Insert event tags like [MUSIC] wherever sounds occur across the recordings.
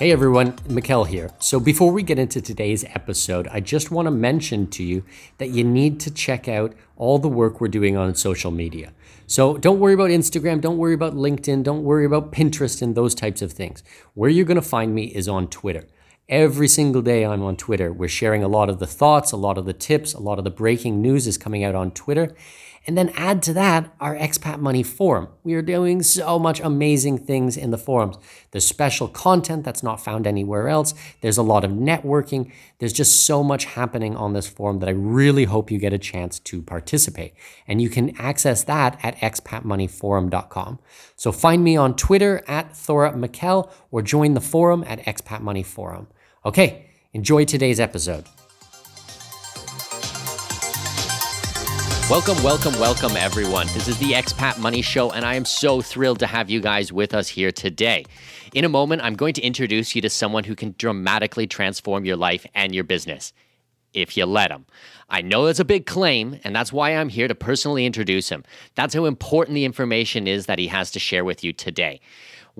Hey everyone, Mikkel here. So before we get into today's episode, I just want to mention to you that you need to check out all the work we're doing on social media. So don't worry about Instagram, don't worry about LinkedIn, don't worry about Pinterest and those types of things. Where you're going to find me is on Twitter. Every single day I'm on Twitter. We're sharing a lot of the thoughts, a lot of the tips, a lot of the breaking news is coming out on Twitter. And then add to that our Expat Money Forum. We are doing so much amazing things in the forums. There's special content that's not found anywhere else. There's a lot of networking. There's just so much happening on this forum that I really hope you get a chance to participate. And you can access that at expatmoneyforum.com. So find me on Twitter at Thora Mikkel or join the forum at Expat Money Forum. Okay, enjoy today's episode. Welcome, welcome, welcome, everyone. This is the Expat Money Show, and I am so thrilled to have you guys with us here today. In a moment, I'm going to introduce you to someone who can dramatically transform your life and your business, if you let him. I know that's a big claim, and that's why I'm here to personally introduce him. That's how important the information is that he has to share with you today.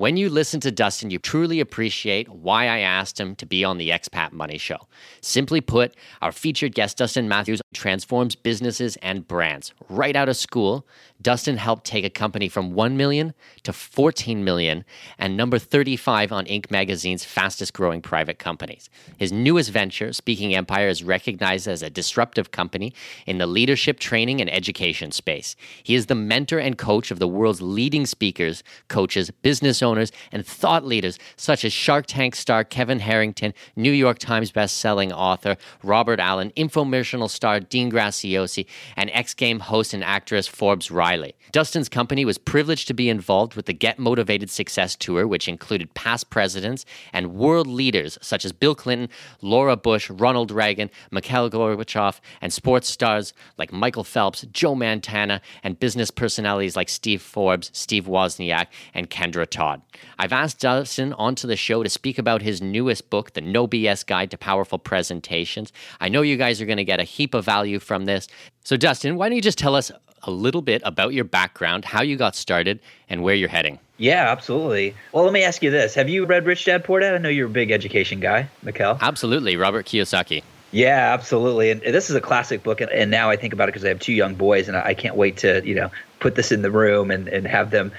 When you listen to Dustin, you truly appreciate why I asked him to be on the Expat Money Show. Simply put, our featured guest, Dustin Mathews, transforms businesses and brands. Right out of school, Dustin helped take a company from 1 million to 14 million and number 35 on Inc. magazine's fastest growing private companies. His newest venture, Speaking Empire, is recognized as a disruptive company in the leadership training and education space. He is the mentor and coach of the world's leading speakers, coaches, business owners, and thought leaders such as Shark Tank star Kevin Harrington, New York Times best-selling author Robert Allen, infomercial star Dean Graziosi, and X Game host and actress Forbes Riley. Riley. Dustin's company was privileged to be involved with the Get Motivated Success Tour, which included past presidents and world leaders such as Bill Clinton, Laura Bush, Ronald Reagan, Mikhail Gorbachev, and sports stars like Michael Phelps, Joe Montana, and business personalities like Steve Forbes, Steve Wozniak, and Kendra Todd. I've asked Dustin onto the show to speak about his newest book, The No BS Guide to Powerful Presentations. I know you guys are going to get a heap of value from this. So, Dustin, why don't you just tell us a little bit about your background, how you got started, and where you're heading. Yeah, absolutely. Well, let me ask you this: Have you read Rich Dad Poor Dad? I know you're a big education guy, Mikkel. Absolutely, Robert Kiyosaki. Yeah, absolutely. And this is a classic book. And now I think about it because I have two young boys, and I can't wait to you know put this in the room and, and have them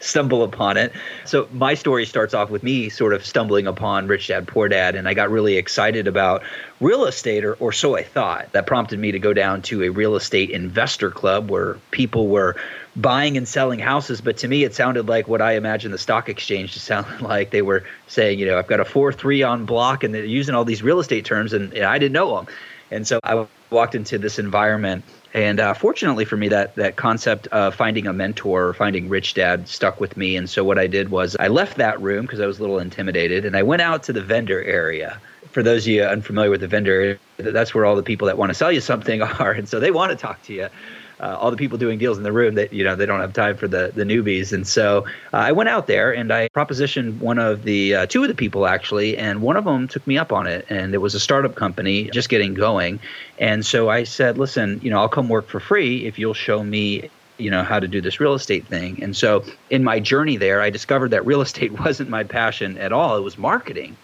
stumble upon it. So my story starts off with me sort of stumbling upon Rich Dad Poor Dad, and I got really excited about real estate, or, or so I thought. That prompted me to go down to a real estate investor club where people were buying and selling houses. But to me, it sounded like what I imagine the stock exchange to sound [LAUGHS] like. They were saying, you know, I've got a four three on block, and they're using all these real estate terms, and, and I didn't know them. And so I walked into this environment and uh, fortunately for me, that that concept of finding a mentor or finding Rich Dad stuck with me. And so what I did was I left that room because I was a little intimidated, and I went out to the vendor area. For those of you unfamiliar with the vendor, that's where all the people that want to sell you something [LAUGHS] are, and so they want to talk to you uh, all the people doing deals in the room that you know they don't have time for the the newbies. And so uh, i went out there and i propositioned one of the uh, two of the people actually and one of them took me up on it. And it was a startup company just getting going. And so i said listen you know i'll come work for free if you'll show me you know how to do this real estate thing. And so in my journey there i discovered that real [LAUGHS] estate wasn't my passion at all. It was marketing.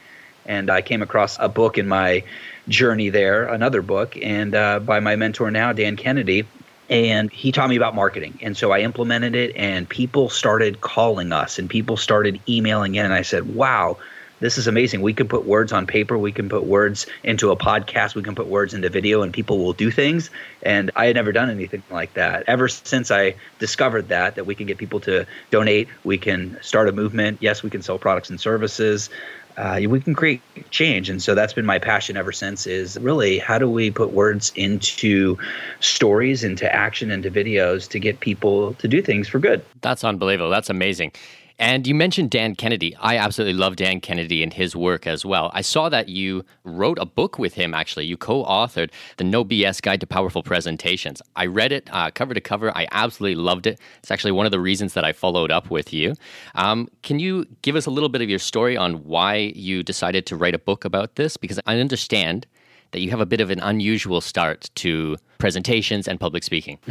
And I came across a book in my journey there, another book, and uh, by my mentor now, Dan Kennedy. And he taught me about marketing. And so I implemented it, and people started calling us and people started emailing in. And I said, wow, this is amazing. We can put words on paper, we can put words into a podcast, we can put words into video, and people will do things. And I had never done anything like that. Ever since I discovered that, that we can get people to donate, we can start a movement. Yes, we can sell products and services. Uh, we can create change. And so that's been my passion ever since is really how do we put words into stories into action into videos to get people to do things for good. That's unbelievable. That's amazing and you mentioned Dan Kennedy. I absolutely love Dan Kennedy and his work as well. I saw that you wrote a book with him, actually. You co authored The No BS Guide to Powerful Presentations. I read it uh, cover to cover. I absolutely loved it. It's actually one of the reasons that I followed up with you. Um, can you give us a little bit of your story on why you decided to write a book about this? Because I understand that you have a bit of an unusual start to presentations and public speaking. [LAUGHS]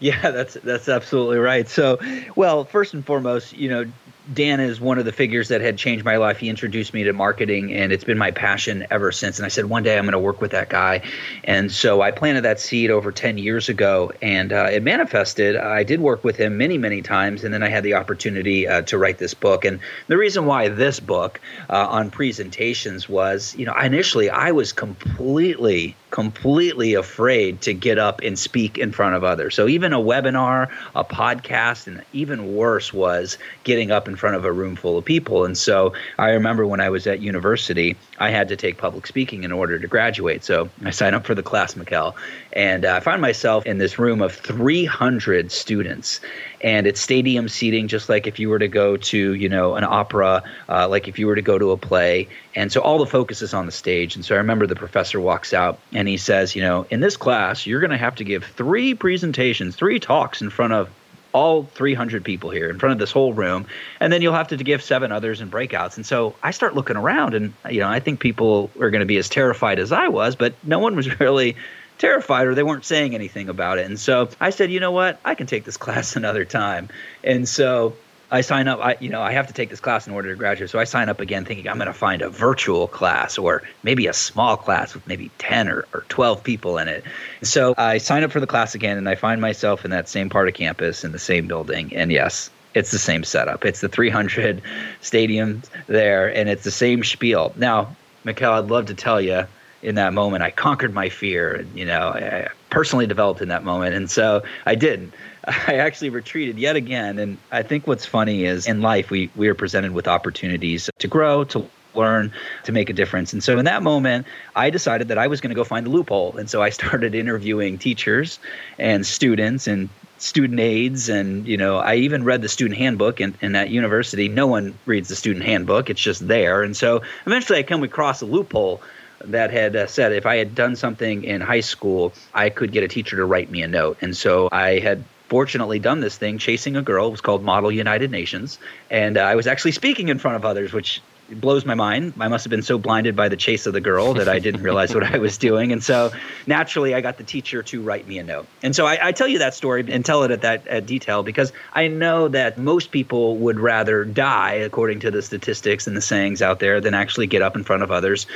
yeah, that's that's absolutely right. So, well, first and foremost, you know, Dan is one of the figures that had changed my life. He introduced me to marketing, and it's been my passion ever since. And I said, one day I'm going to work with that guy. And so I planted that seed over 10 years ago, and uh, it manifested. I did work with him many, many times, and then I had the opportunity uh, to write this book. And the reason why this book uh, on presentations was, you know, initially I was completely completely afraid to get up and speak in front of others. So even a webinar, a podcast, and even worse was getting up in front of a room full of people. And so I remember when I was at university, I had to take public speaking in order to graduate. So I signed up for the class, Mikkel, and uh, I found myself in this room of 300 students. And it's stadium seating, just like if you were to go to, you know, an opera, uh, like if you were to go to a play. And so all the focus is on the stage. And so I remember the professor walks out and he says, you know, in this class, you're going to have to give three presentations, three talks in front of all 300 people here in front of this whole room and then you'll have to give seven others in breakouts. And so i start looking around and you know i think people are going to be as terrified as i was but no one was [LAUGHS] really terrified or they weren't saying anything about it. And so i said you know what? I can take this [LAUGHS] class another time. And so I sign up. I you know I have to take this class in order to graduate, so I sign up again, thinking I'm going to find a virtual class or maybe a small class with maybe ten or, or twelve people in it. So I sign up for the class again, and I find myself in that same part of campus in the same building. And yes, it's the same setup. It's the 300 [LAUGHS] stadium there, and it's the same spiel. Now, Mikkel, I'd love to tell you in that moment I conquered my fear, and you know I personally developed in that moment, and so I did. [LAUGHS] I actually retreated yet again. And I think what's funny is in life, we, we are presented with opportunities to grow, to learn, to make a difference. And so in that moment, I decided that I was going to go find the loophole. And so I [LAUGHS] started interviewing teachers and students and student aides and you know i even read the student handbook in, in that university no one reads the student handbook it's just there and so eventually i come across a loophole that had uh, said if i had done something in high school i could get a teacher to write me a note and so i had fortunately done this thing chasing a girl. It was called Model United Nations. And uh, I was actually speaking in front of others, which blows my mind. I must have been so blinded by the chase of the girl that I didn't realize what I was [LAUGHS] doing. And so naturally, I got the teacher to write me a note. And so I, I tell you that story and tell it at that at detail because I know that most people would rather die, according to the statistics and the sayings out there, than actually get up in front of others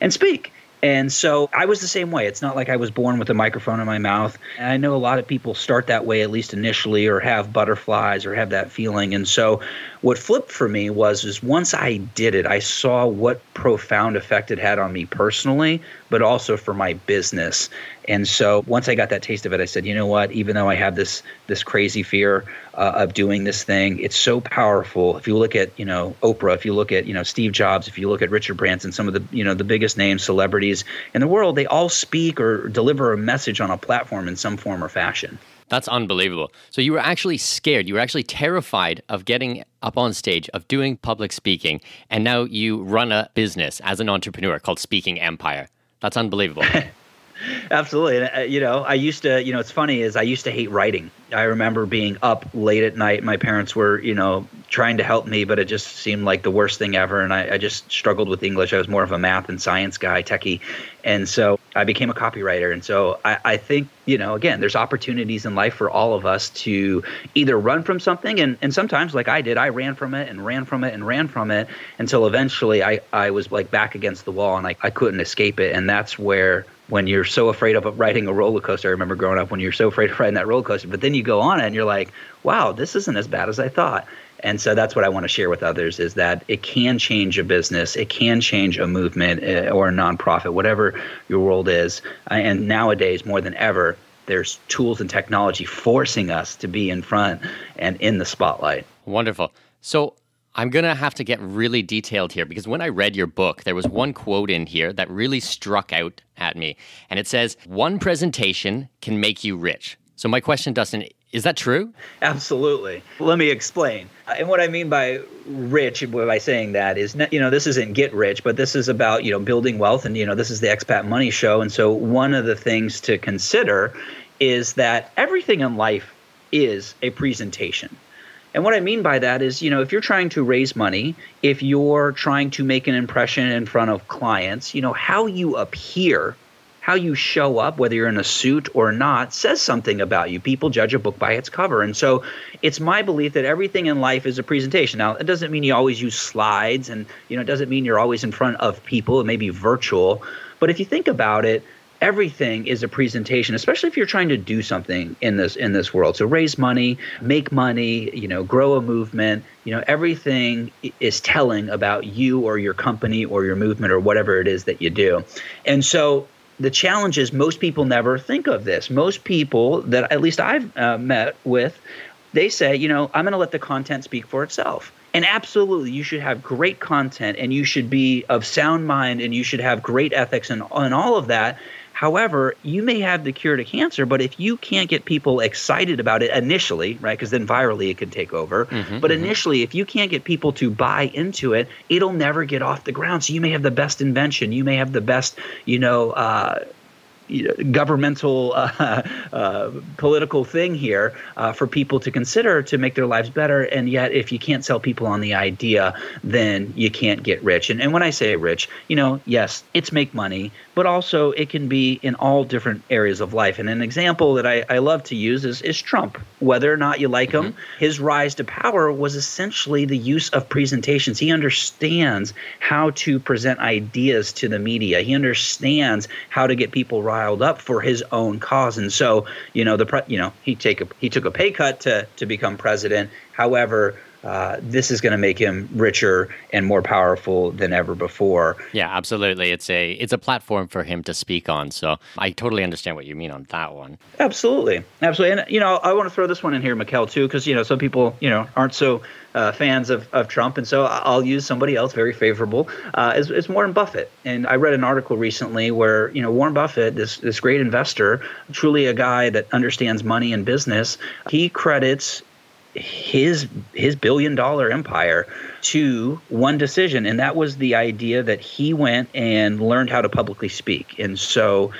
and speak. And so I was the same way. It's not like I was born with a microphone in my mouth. And I know a lot of people start that way, at least initially, or have butterflies or have that feeling. And so what flipped for me was is once I did it, I saw what profound effect it had on me personally, but also for my business. And so once I got that taste of it, I said, you know what? Even though I have this this crazy fear uh, of doing this thing, it's so powerful. If you look at you know Oprah, if you look at you know Steve Jobs, if you look at Richard Branson, some of the you know the biggest names, celebrities in the world, they all speak or deliver a message on a platform in some form or fashion. That's unbelievable. So you were actually scared. You were actually terrified of getting up on stage, of doing public speaking, and now you run a business as an entrepreneur called Speaking Empire. That's unbelievable. [LAUGHS] [LAUGHS] Absolutely. And, uh, you know, I used to, you know, it's funny is I used to hate writing. I remember being up late at night. My parents were, you know, trying to help me, but it just seemed like the worst thing ever. And I, I just struggled with English. I was more of a math and science guy, techie. And so I became a copywriter. And so I, I, think, you know, again, there's opportunities in life for all of us to either run from something. And, and sometimes, like I did, I ran from it and ran from it and ran from it until eventually I, I was like back against the wall and I, I couldn't escape it. And that's where, when you're so afraid of riding a roller coaster, I remember growing up when you're so afraid of riding that roller coaster, but then you go on it and you're like, wow, this isn't as bad as I thought. And so that's what I want to share with others is that it can change a business, it can change a movement eh, or a nonprofit, whatever your world is. And nowadays, more than ever, there's tools and technology forcing us to be in front and in the spotlight. Wonderful. So I'm going to have to get really detailed here because when I read your book, there was one quote in here that really struck out at me. And it says, One presentation can make you rich. So, my question, Dustin, is that true? Absolutely. Let me explain. Uh, and what I mean by rich by saying that is, you know, this isn't get rich, but this is about, you know, building wealth. And, you know, this is the Expat Money Show. And so one of the things to consider is that everything in life is a presentation. And what I mean by that is, you know, if you're trying to raise money, if you're trying to make an impression in front of clients, you know, how you appear how you show up, whether you're in a suit or not, says something about you. People judge a book by its cover. And so it's my belief that everything in life is a presentation. Now, it doesn't mean you always use slides and, you know, it doesn't mean you're always in front of people. It may be virtual. But if you think about it, everything is a presentation especially if you're trying to do something in this in this world so raise money make money you know grow a movement you know everything is telling about you or your company or your movement or whatever it is that you do and so the challenge is most people never think of this. Most people that at least I've uh, met with, they say, you know, I'm going to let the content speak for itself. And absolutely, you should have great content and you should be of sound mind and you should have great ethics and, and all of that. However, you may have the cure to cancer, but if you can't get people excited about it initially, right? Because then virally it can take over. Mm-hmm, but mm-hmm. initially, if you can't get people to buy into it, it'll never get off the ground. So you may have the best invention, you may have the best, you know, uh, governmental [LAUGHS] uh, uh, political thing here uh, for people to consider to make their lives better. And yet, if you can't sell people on the idea, then you can't get rich. And, and when I say rich, you know, yes, it's make money, but also it can be in all different areas of life. And an example that I, I love to use is, is Trump. Whether or not you like mm-hmm. him, his rise to power was essentially the use of presentations. He understands how to present ideas to the media. He understands how to get people riled up for his own cause. And so, you know, the pre- you know he take a he took a pay cut to to become president. However, uh, this is going to make him richer and more powerful than ever before. Yeah, absolutely. It's a it's a platform for him to speak on. So I totally understand what you mean on that one. Absolutely, absolutely. And you know, I want to throw this one in here, Mikkel, too, because you know some people you know aren't so uh, fans of, of Trump, and so I'll use somebody else very favorable. Uh, is, is Warren Buffett, and I read an article recently where you know Warren Buffett, this this great investor, truly a guy that understands money and business, he credits his his billion dollar empire to one decision. And that was the idea that he went and learned how to publicly speak. And so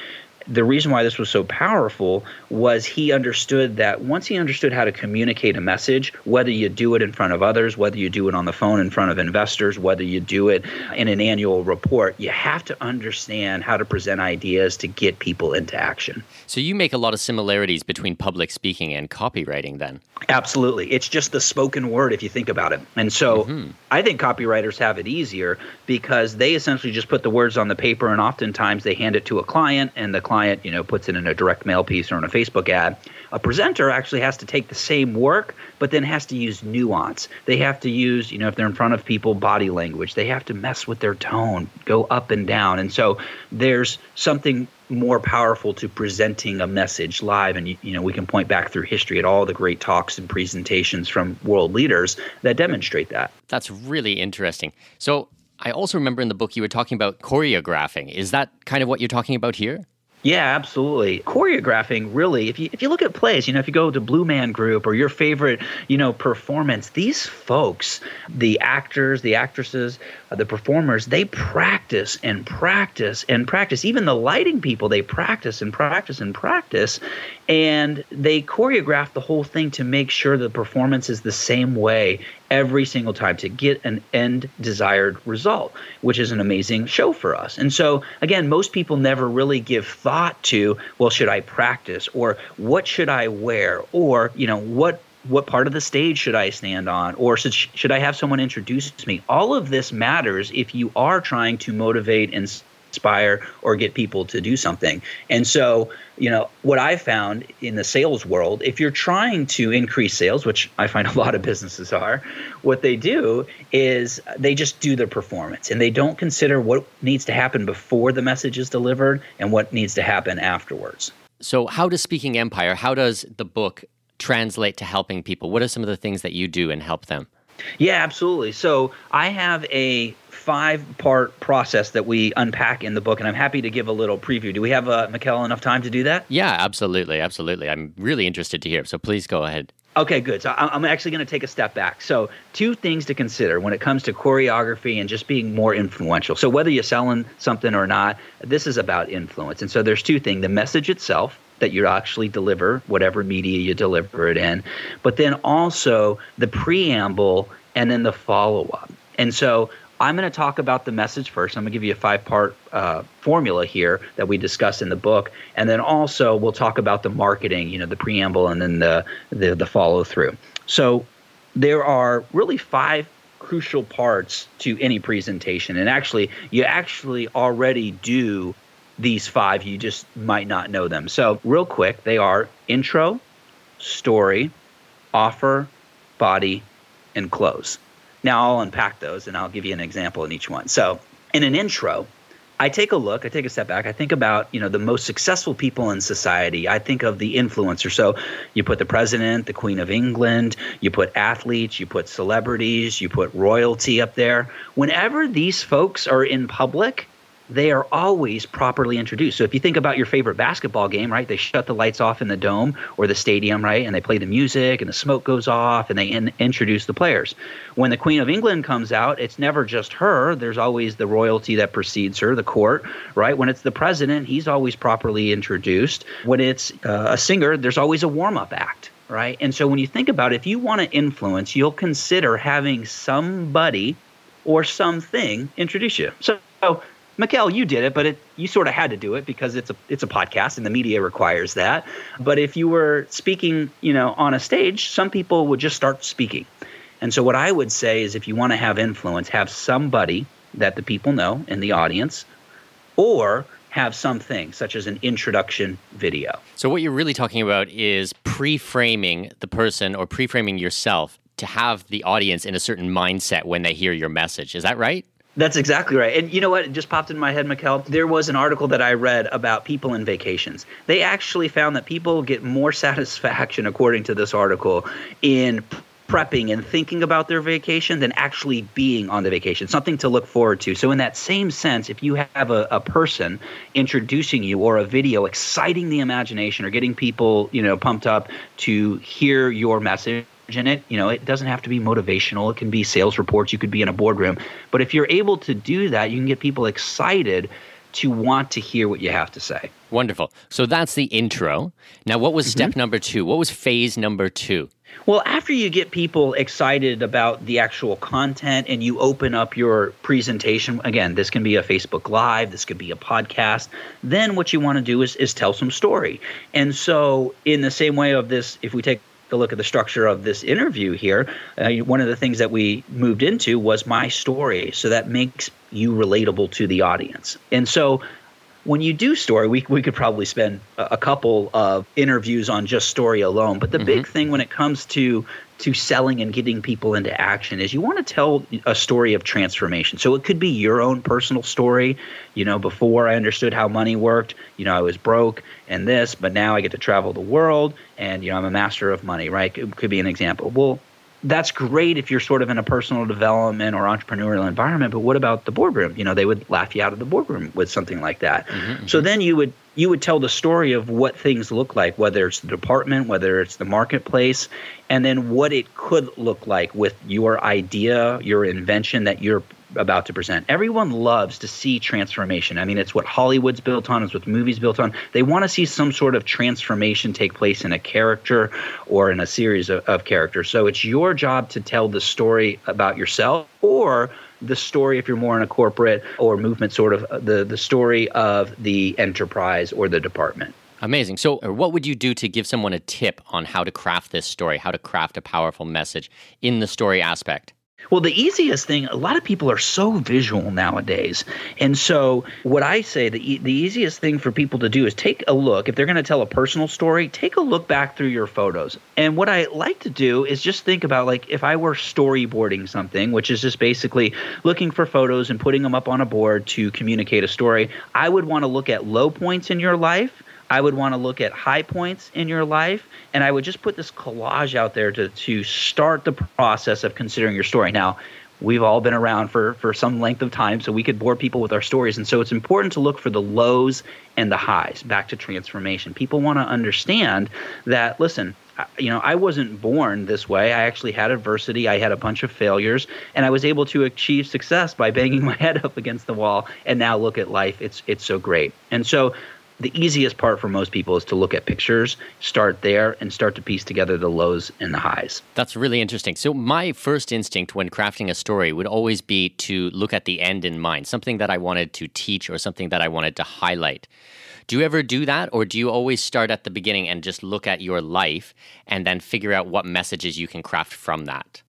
the reason why this was so powerful was he understood that once he understood how to communicate a message, whether you do it in front of others, whether you do it on the phone in front of investors, whether you do it in an annual report, you have to understand how to present ideas to get people into action. So you make a lot of similarities between public speaking and copywriting then? Absolutely. It's just the spoken word if you think about it. And so mm-hmm. I think copywriters have it easier because they essentially just put the words on the paper and oftentimes they hand it to a client and the client, you know, puts it in a direct mail piece or in a Facebook ad. A presenter actually has to take the same work, but then has to use nuance. They have to use, you know, if they're in front of people, body language. They have to mess with their tone, go up and down. And so there's something more powerful to presenting a message live and you know we can point back through history at all the great talks and presentations from world leaders that demonstrate that that's really interesting so I also remember in the book you were talking about choreographing. Is that kind of what you're talking about here? Yeah, absolutely. Choreographing really, if you if you look at plays, you know, if you go to Blue Man Group or your favorite, you know, performance, these folks, the actors, the actresses, uh, the performers, they practice and practice and practice. Even the lighting people, they practice and practice and practice, and they choreograph the whole thing to make sure the performance is the same way every single time to get an end desired result, which is an amazing show for us. And so, again, most people never really give thought to, well, should I practice or what should I wear or, you know, what what part of the stage should I stand on? Or should, should I have someone introduce me? All of this matters if you are trying to motivate and inspire or get people to do something. And so, you know, what I found in the sales world, if you're trying to increase sales, which I find a lot of businesses are, what they do is they just do their performance and they don't consider what needs to happen before the message is delivered and what needs to happen afterwards. So, how does Speaking Empire, how does the book translate to helping people? What are some of the things that you do and help them? Yeah, absolutely. So I have a five part process that we unpack in the book, and I'm happy to give a little preview. Do we have, uh, Mikkel, enough time to do that? Yeah, absolutely. Absolutely. I'm really interested to hear. So please go ahead. Okay, good. So I'm actually going to take a step back. So, two things to consider when it comes to choreography and just being more influential. So, whether you're selling something or not, this is about influence. And so, there's two things the message itself, that you actually deliver, whatever media you deliver it in, but then also the preamble and then the follow up. And so I'm going to talk about the message first. I'm going to give you a five part uh, formula here that we discuss in the book, and then also we'll talk about the marketing, you know, the preamble, and then the the, the follow through. So there are really five crucial parts to any presentation, and actually, you actually already do these five. You just might not know them. So real quick, they are intro, story, offer, body, and close. Now I'll unpack those and I'll give you an example in each one. So, in an intro, I take a look, I take a step back, I think about, you know, the most successful people in society. I think of the influencer. So, you put the president, the queen of England, you put athletes, you put celebrities, you put royalty up there. Whenever these folks are in public, they are always properly introduced. So if you think about your favorite basketball game, right, they shut the lights off in the dome or the stadium, right, and they play the music and the smoke goes off and they in- introduce the players. When the Queen of England comes out, it's never just her. There's always the royalty that precedes her, the court, right? When it's the president, he's always properly introduced. When it's uh, a singer, there's always a warm up act. Right. And so when you think about it, if you want to influence, you'll consider having somebody or something introduce you. So Mikkel, you did it, but it, you sort of had to do it because it's a it's a podcast and the media requires that. But if you were speaking, you know, on a stage, some people would just start speaking. And so what I would say is if you want to have influence, have somebody that the people know in the audience or have something such as an introduction video. So what you're really talking about is pre-framing the person or pre-framing yourself to have the audience in a certain mindset when they hear your message. Is that right? That's exactly right. And you know what? It just popped in my head, Mikkel. There was an article that I read about people in vacations. They actually found that people get more [LAUGHS] satisfaction, according to this article, in prepping and thinking about their vacation than actually being on the vacation, something to look forward to. So, in that same sense, if you have a, a person introducing you or a video exciting the imagination or getting people, you know, pumped up to hear your message, in it. You know, it doesn't have to be motivational. It can be sales reports. You could be in a boardroom. But if you're able to do that, you can get people excited to want to hear what you have to say. Wonderful. So that's the intro. Now, what was step mm-hmm. number two? What was phase number two? Well, after you get people excited about the actual content and you open up your presentation, again, this can be a Facebook Live, this could be a podcast, then what you want to do is, is tell some story. And so, in the same way of this, if we take to look at the structure of this interview here, uh, one of the things that we moved into was my story. So that makes you relatable to the audience. And so when you do story, we, we could probably spend a, couple of interviews on just story alone. But the mm-hmm. big thing when it comes to to selling and getting people into action is you want to tell a story of transformation. So it could be your own personal story. You know, before I understood how money worked, you know, I was broke and this, but now I get to travel the world and, you know, I'm a master of money, right? It could be an example. Well, that's great if you're sort of in a personal development or entrepreneurial environment but what about the boardroom you know they would laugh you out of the boardroom with something like that mm-hmm, so mm-hmm. then you would you would tell the story of what things look like whether it's the department whether it's the marketplace and then what it could look like with your idea your invention that you're about to present. Everyone loves to see transformation. I mean, it's what Hollywood's built on, it's what movies built on. They want to see some sort of transformation take place in a character or in a series of, of characters. So it's your job to tell the story about yourself or the story if you're more in a corporate or movement sort of the the story of the enterprise or the department. Amazing. So, uh, what would you do to give someone a tip on how to craft this story, how to craft a powerful message in the story aspect? Well, the easiest thing, a lot of people are so visual nowadays. And so, what I say, the, the easiest thing for people to do is take a look. If they're going to tell a personal story, take a look back through your photos. And what I like to do is just think about, like, if I were storyboarding something, which is just basically looking for photos and putting them up on a board to communicate a story, I would want to look at low points in your life I would want to look at high points in your life, and I would just put this collage out there to to start the process of considering your story. Now, we've all been around for for some length of time, so we could bore people with our stories, and so it's important to look for the lows and the highs. Back to transformation, people want to understand that. Listen, you know, I wasn't born this way. I actually had adversity. I had a bunch of failures, and I was able to achieve success by banging [LAUGHS] my head up against the wall. And now look at life; it's it's so great. And so the easiest part for most people is to look at pictures, start there, and start to piece together the lows and the highs. That's really interesting. So, my first instinct when crafting a story would always be to look at the end in mind, something that I wanted to teach or something that I wanted to highlight. Do you ever do that, or do you always start at the beginning and just look at your life and then figure out what messages you can craft from that?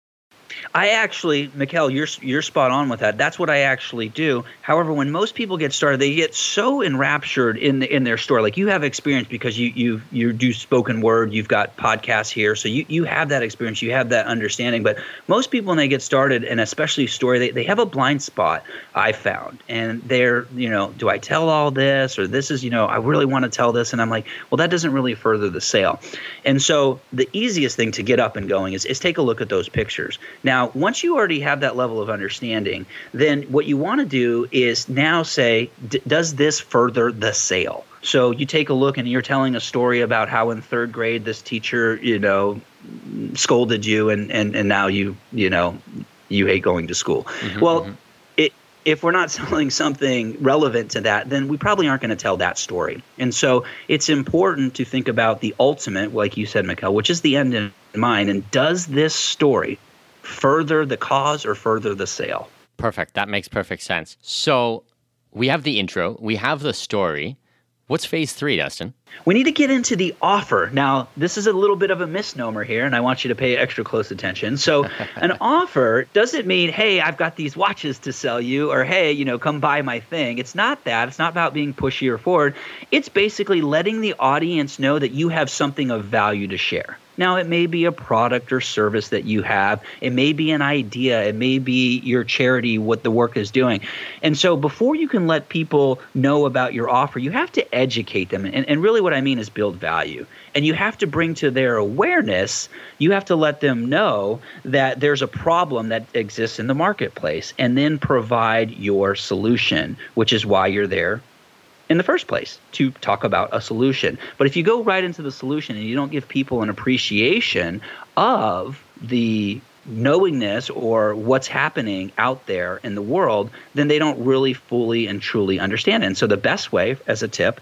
I actually, Mikkel, you're you're spot on with that. That's what I actually do. However, when most people get started, they get so enraptured in the, in their story. Like you have experience because you you you do spoken word. You've got podcasts here, so you you have that experience. You have that understanding. But most people, when they get started, and especially story, they they have a blind spot. I found, and they're you know, do I tell all this or this is you know, I really want to tell this, and I'm like, well, that doesn't really further the sale. And so the easiest thing to get up and going is is take a look at those pictures. Now, once you already have that level of understanding, then what you want to do is now say, does this further the sale? So you take a look and you're telling a story about how in third grade this teacher, you know, scolded you and, and, and now you, you know, you hate going to school. Mm-hmm, well, mm-hmm. If we're not [LAUGHS] selling something relevant to that, then we probably aren't going to tell that story. And so it's important to think about the ultimate, like you said, Mikkel, which is the end in mind. And does this story further the cause or further the sale. Perfect. That makes perfect sense. So we have the intro, we have the story. What's phase three, Dustin? We need to get into the offer. Now, this is a little bit of a misnomer here, and I want you to pay extra close attention. So, [LAUGHS] an offer doesn't mean, hey, I've got these watches to sell you, or hey, you know, come buy my thing. It's not that. It's not about being pushy or forward. It's basically letting the audience know that you have something of value to share. Now, it may be a product or service that you have. It may be an idea. It may be your charity, what the work is doing. And so, before you can let people know about your offer, you have to educate them. And, and really, what I mean is build value. And you have to bring to their awareness, you have to let them know that there's a problem that exists in the marketplace and then provide your solution, which is why you're there in the first place to talk about a solution. But if you go right into the solution and you don't give people an appreciation of the knowingness or what's happening out there in the world, then they don't really fully and truly understand it. And so the best way, as a tip,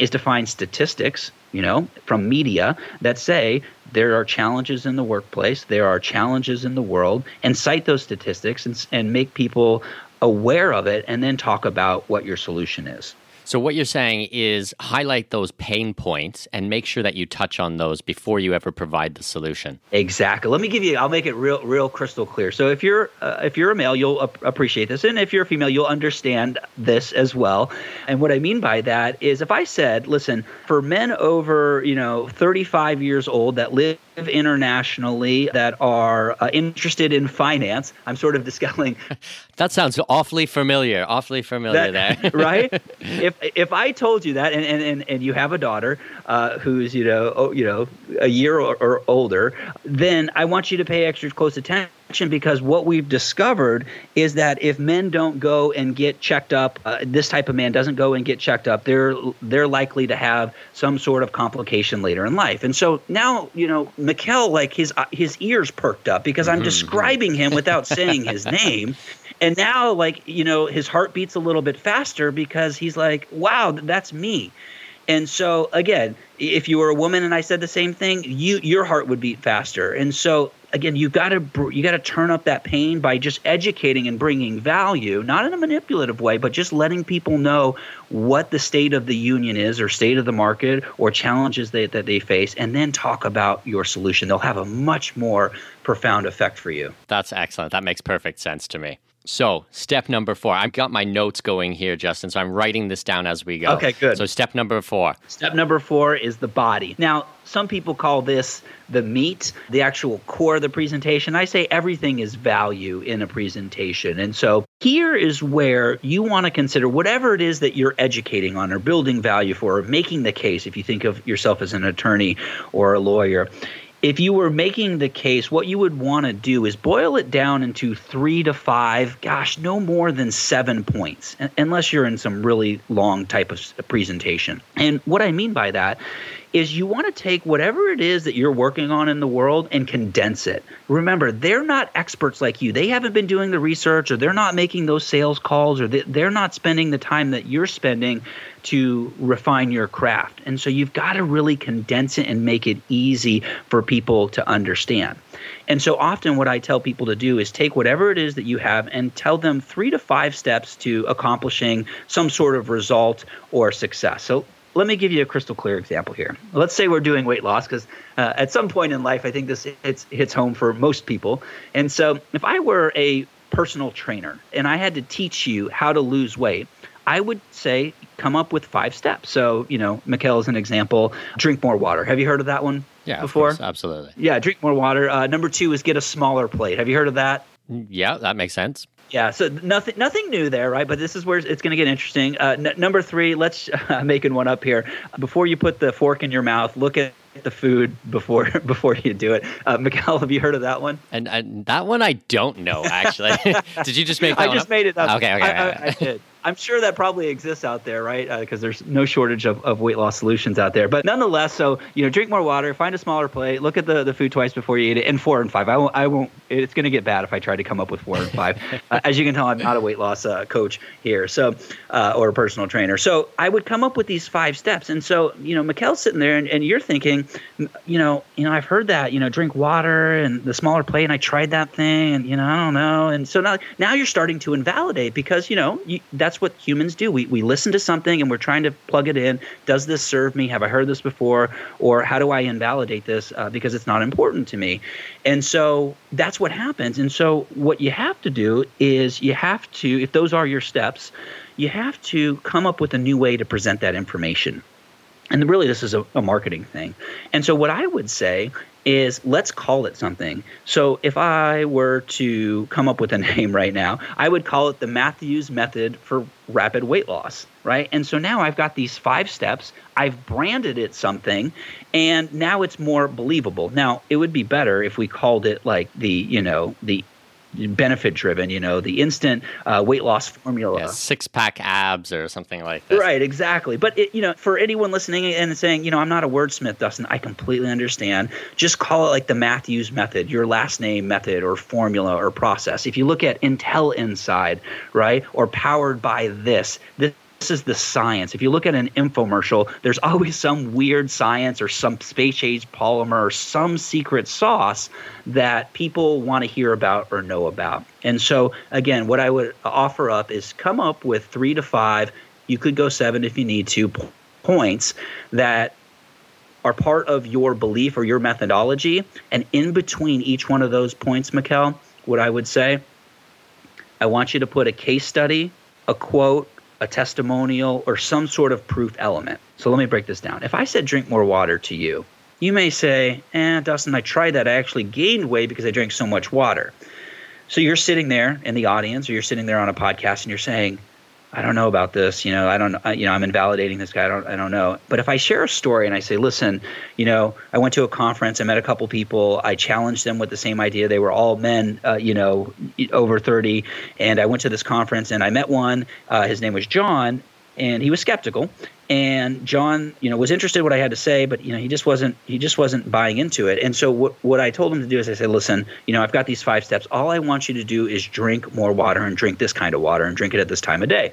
is to find statistics, you know, from media that say there are challenges in the workplace, there are challenges in the world, and cite those statistics and, and make people aware of it, and then talk about what your solution is. So, what you're saying is highlight those pain points and make sure that you touch on those before you ever provide the solution. Exactly. Let me give you. I'll make it real, real crystal clear. So, if you're uh, if you're a male, you'll ap- appreciate this, and if you're a female, you'll understand this as well. And what I mean by that is, if I said, "Listen, for men over you know 35 years old that live internationally that are uh, interested in finance. I'm sort of discussing. [LAUGHS] that sounds awfully familiar. Awfully familiar that, there, [LAUGHS] right? [LAUGHS] If if I told you that, and and, and, you have a daughter uh, who's you know oh, you know a year or, or older, then I want you to pay extra close attention because what we've discovered is that if men don't go and get checked up, uh, this type of man doesn't go and get checked up, they're they're likely to have some sort of complication later in life. And so now, you know, Mikkel, like his uh, his ears perked up because I'm mm-hmm. describing him without saying his [LAUGHS] name. And now, like, you know, his heart beats a little bit faster because he's like, wow, that's me. And so again, if you were a woman and I said the same thing, you your heart would beat faster. And so again, you've got to you got to turn up that pain by just educating and bringing value, not in a manipulative way, but just letting people know what the state of the union is or state of the market or challenges they, that they face and then talk about your solution. They'll have a much more profound effect for you. That's excellent. That makes perfect sense to me. So, step number four. I've got my notes going here, Dustin. So, I'm writing this down as we go. Okay, good. So, step number four. Step number four is the body. Now, some people call this the meat, the actual core of the presentation. I say everything is value in a presentation. And so, here is where you want to consider whatever it is that you're educating on or building value for or making the case, if you think of yourself as an attorney or a lawyer if you were making the case, what you would want to do is boil it down into three to five, gosh, no more than seven points, unless you're in some really long type of presentation. And what I mean by that is you want to take whatever it is that you're working on in the world and condense it. Remember, they're not experts like you. They haven't been doing the research or they're not making those sales calls or they're not spending the time that you're spending to refine your craft. And so you've got to really condense it and make it easy for people to understand. And so often, what I tell people to do is take whatever it is that you have and tell them three to five steps to accomplishing some sort of result or success. So let me give you a crystal clear example here. Let's say we're doing weight loss because uh, at some point in life, I think this hits, hits home for most people. And so, if I were a personal trainer and I had to teach you how to lose weight, I would say come up with five steps. So, you know, Mikkel is an example. Drink more water. Have you heard of that one? Yeah, before course, absolutely. Yeah, drink more water. Uh, number two is get a smaller plate. Have you heard of that? Yeah, that makes sense. Yeah, so nothing nothing new there, right? But this is where it's going to get interesting. Uh, n- number three, let's uh, [LAUGHS] making one up here. Before you put the fork in your mouth, look at the food before [LAUGHS] before you do it. Uh, Mikkel, have you heard of that one? And, and that one I don't know actually. [LAUGHS] Did you just make that I just up? made it up. Okay, okay. I, I, I did. I'm sure that probably exists out there, right? Because uh, there's no shortage of, of weight loss solutions out there. But nonetheless, so you know, drink more water, find a smaller plate, look at the, the food twice before you eat it, and four and five. I won't. I won't. It's going to get bad if I try to come up with four and five. [LAUGHS] uh, as you can tell, I'm not a weight loss uh, coach here, so uh, or a personal trainer. So I would come up with these five steps, and so you know, Mikkel's sitting there, and, and you're thinking, you know, you know, I've heard that, you know, drink water and the smaller plate, and I tried that thing, and you know, I don't know, and so now now you're starting to invalidate because you know you, that's what humans do we, we listen to something and we're trying to plug it in. Does this serve me? Have I heard this before? Or how do I invalidate this uh, because it's not important to me? And so that's what happens. And so what you have to do is you have to, if those are your steps, you have to come up with a new way to present that information. And really, this is a, a marketing thing. And so, what I would say is let's call it something. So if I were to come up with a [LAUGHS] name right now, I would call it the Mathews method for rapid weight loss, right? And so now I've got these five steps. I've branded it something and now it's more believable. Now, it would be better if we called it like the, you know, the benefit driven, you know, the instant uh, weight loss formula. Yeah, six pack abs or something like that. Right, exactly. But, it, you know, for anyone listening and saying, you know, I'm not a wordsmith, Dustin, I completely understand. Just call it like the Mathews method, your last name method or formula or process. If you look at Intel Inside, right, or powered by this, this this is the science. If you look at an infomercial, there's [LAUGHS] always some weird science or some space age polymer or some secret sauce that people want to hear about or know about. And so, again, what I would offer up is come up with three to five, you could go seven if you need to, points that are part of your belief or your methodology. And in between each one of those points, Mikkel, what I would say, I want you to put a case study, a quote, a testimonial, or some sort of proof element. So let me break this down. If I said drink more water to you, You may say, eh, Dustin, I tried that. I actually gained weight because I drank so much water. So you're sitting there in the audience or you're sitting there on a podcast and you're saying, I don't know about this. You know, I don't, you know, I'm invalidating this guy. I don't, I don't know. But if I share a story and I say, listen, you know, I went to a conference, I met a couple people, I challenged them with the same idea. They were all men, uh, you know, over 30. And I went to this conference and I met one. Uh, his name was John and he was skeptical and John, you know, was interested in what I had to say, but you know, he just wasn't he just wasn't buying into it. And so what what I told him to do is I said, listen, you know, I've got these five steps. All I want you to do is drink more water and drink this kind of water and drink it at this time of day.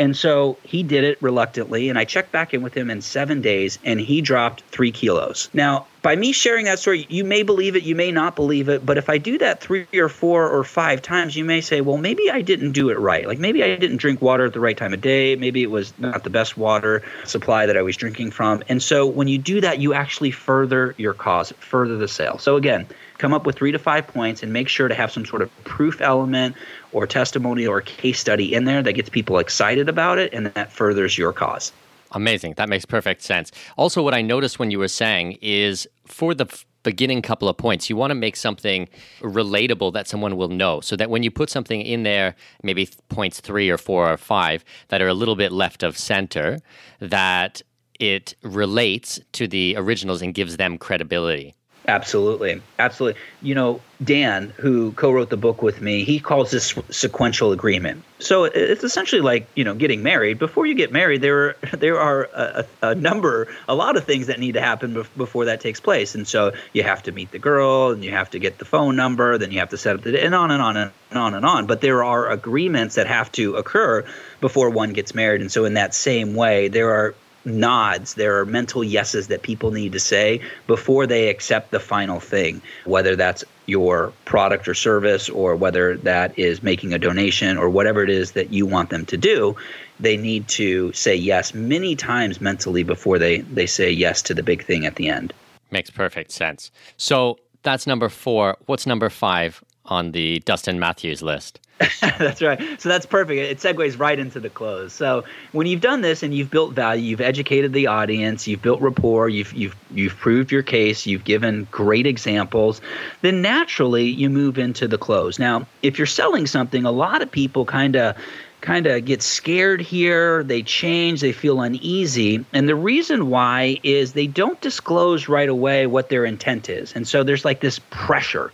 And so he did it reluctantly. And I checked back in with him in seven days and he dropped three kilos. Now, by me sharing that story, you may believe it, you may not believe it. But if I do that three or four or five times, you may say, well, maybe I didn't do it right. Like maybe I didn't drink water at the right time of day. Maybe it was not the best water supply that I was drinking from. And so when you do that, you actually further your cause, further the sale. So again, come up with three to five points and make sure to have some sort of proof element or testimony or case study in there that gets people excited about it and that furthers your cause. Amazing. That makes perfect sense. Also, what I noticed when you were saying is for the f- beginning couple of points, you want to make something relatable that someone will know so that when you put something in there, maybe points three or four or five that are a little bit left of center, that it relates to the originals and gives them credibility. Absolutely. Absolutely. You know, Dan, who co wrote the book with me, he calls this sequential agreement. So it's essentially like, you know, getting married. Before you get married, there are, [LAUGHS] there are a, a number, a lot of things that need to happen before that takes place. And so you have to meet the girl and you have to get the phone number, then you have to set up the, and on and on and on and on. But there are agreements that have to occur before one gets married. And so, in that same way, there are nods, there are mental yeses that people need to say before they accept the final thing, whether that's your product or service or whether that is making a donation or whatever it is that you want them to do. They need to say yes many times mentally before they, they say yes to the big thing at the end. Makes perfect sense. So that's number four. What's number five on the Dustin Mathews list? [LAUGHS] that's right. So that's perfect. It segues right into the close. So when you've done this and you've built value, you've educated the audience, you've built rapport, you've you've you've proved your case, you've given great examples, then naturally you move into the close. Now, if you're selling something, a lot of people kind of kind of get scared here, they change, they feel uneasy. And the reason why is they don't disclose right away what their intent is. And so there's like this pressure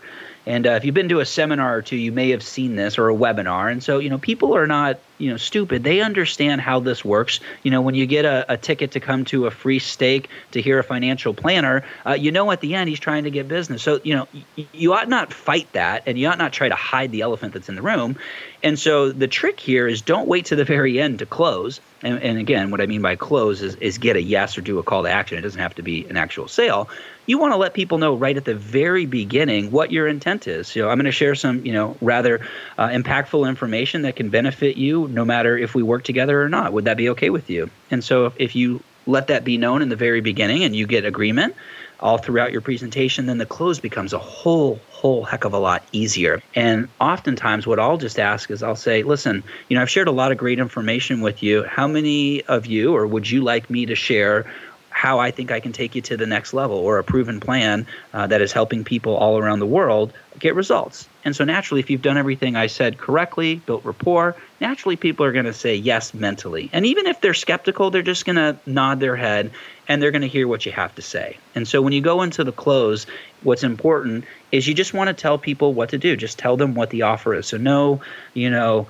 and uh, if you've been to a seminar or two, you may have seen this or a webinar. And so, you know, people are not, you know, stupid. They understand how this works. You know, when you get a, a ticket to come to a free steak to hear a financial planner, uh, you know, at the end he's trying to get business. So, you know, y- you ought not fight that, and you ought not try to hide the elephant that's in the room. And so, the trick here is don't wait to the very end to close. And, and again, what I mean by close is, is get a yes or do a call to action. It doesn't have to be an actual sale you want to let people know right at the very beginning what your intent is. So I'm going to share some, you know, rather uh, impactful information that can benefit you, no matter if we work together or not. Would that be okay with you? And so if you let that be known in the very beginning and you get agreement all throughout your presentation, then the close becomes a whole whole heck of a lot easier. And oftentimes, what I'll just ask is I'll say, listen, you know, I've shared a lot of great information with you. How many of you, or would you like me to share how I think I can take you to the next level or a proven plan uh, that is helping people all around the world get results. And so, naturally, if you've done everything I said correctly, built rapport, naturally people are going to say yes mentally. And even if they're skeptical, they're just going to nod their head and they're going to hear what you have to say. And so, when you go into the close, what's important is you just want to tell people what to do. Just tell them what the offer is. So, no, you know,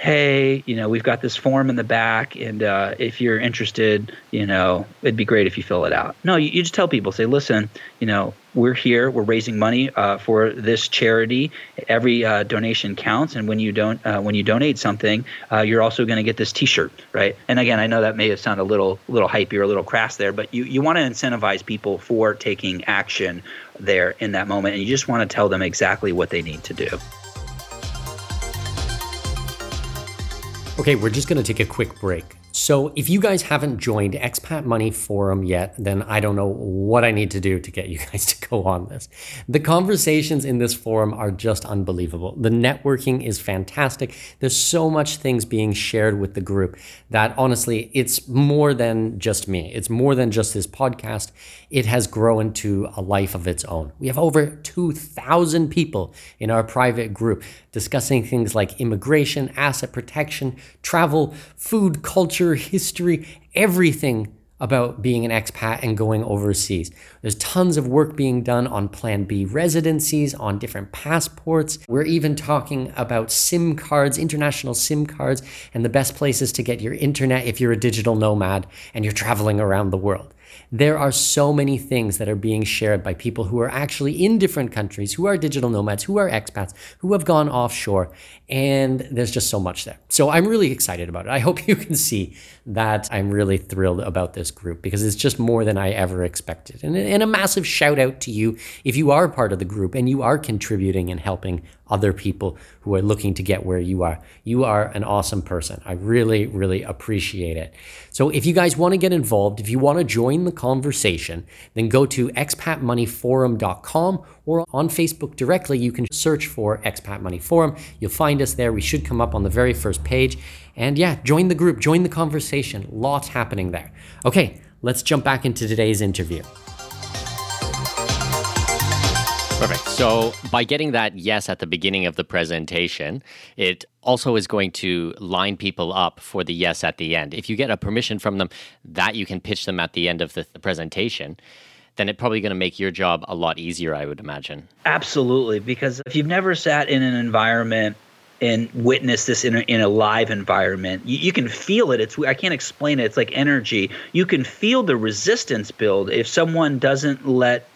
hey, you know, we've got this form in the back, and uh, if you're interested, you know, it'd be great if you fill it out. No, you, you just tell people, say, listen, you know, we're here, we're raising money uh, for this charity. Every uh, donation counts, and when you don't, uh, when you donate something, uh, you're also going to get this T-shirt, right? And again, I know that may have sounded a little, little hypey or a little crass there, but you you want to incentivize people for taking action there in that moment, and you just want to tell them exactly what they need to do. Okay, we're just going to take a quick break. So if you guys haven't joined Expat Money Forum yet, then I don't know what I need to do to get you [LAUGHS] guys to go on this. The conversations in this forum are just unbelievable. The networking is fantastic. There's so much things being shared with the group that honestly, it's more than just me. It's more than just this podcast. It has grown to a life of its own. We have over 2,000 people in our private group discussing things like immigration, asset protection, travel, food, culture, history, everything about being an expat and going overseas. There's tons of work being done on Plan B residencies, on different passports. We're even talking about SIM cards, international SIM cards, and the best places to get your internet if you're a digital nomad and you're traveling around the world. There are so many things that are being shared by people who are actually in different countries, who are digital nomads, who are expats, who have gone offshore, and there's just so much there. So I'm really excited about it. I hope [LAUGHS] you can see that I'm really thrilled about this group because it's just more than I ever expected. And, and a massive shout out to you if you are part of the group and you are contributing and helping other people who are looking to get where you are. You are an awesome person. I really, really appreciate it. So if you guys want to get involved, if you want to join the conversation, then go to expatmoneyforum.com or on Facebook directly. You can search for Expat Money Forum. You'll find us there. We should come up on the very first page. And yeah, join the group, join the conversation. Lots happening there. Okay, let's jump back into today's interview. Perfect. So, by getting that yes at the beginning of the presentation, it also is going to line people up for the yes at the end. If you get a permission from them that you can pitch them at the end of the, the presentation, then it's probably going to make your job a lot easier, I would imagine. Absolutely. Because if you've never sat in an environment and witnessed this in a, in a live environment. You, you, can feel it. It's I can't explain it. It's like energy. You can feel the resistance build if someone doesn't let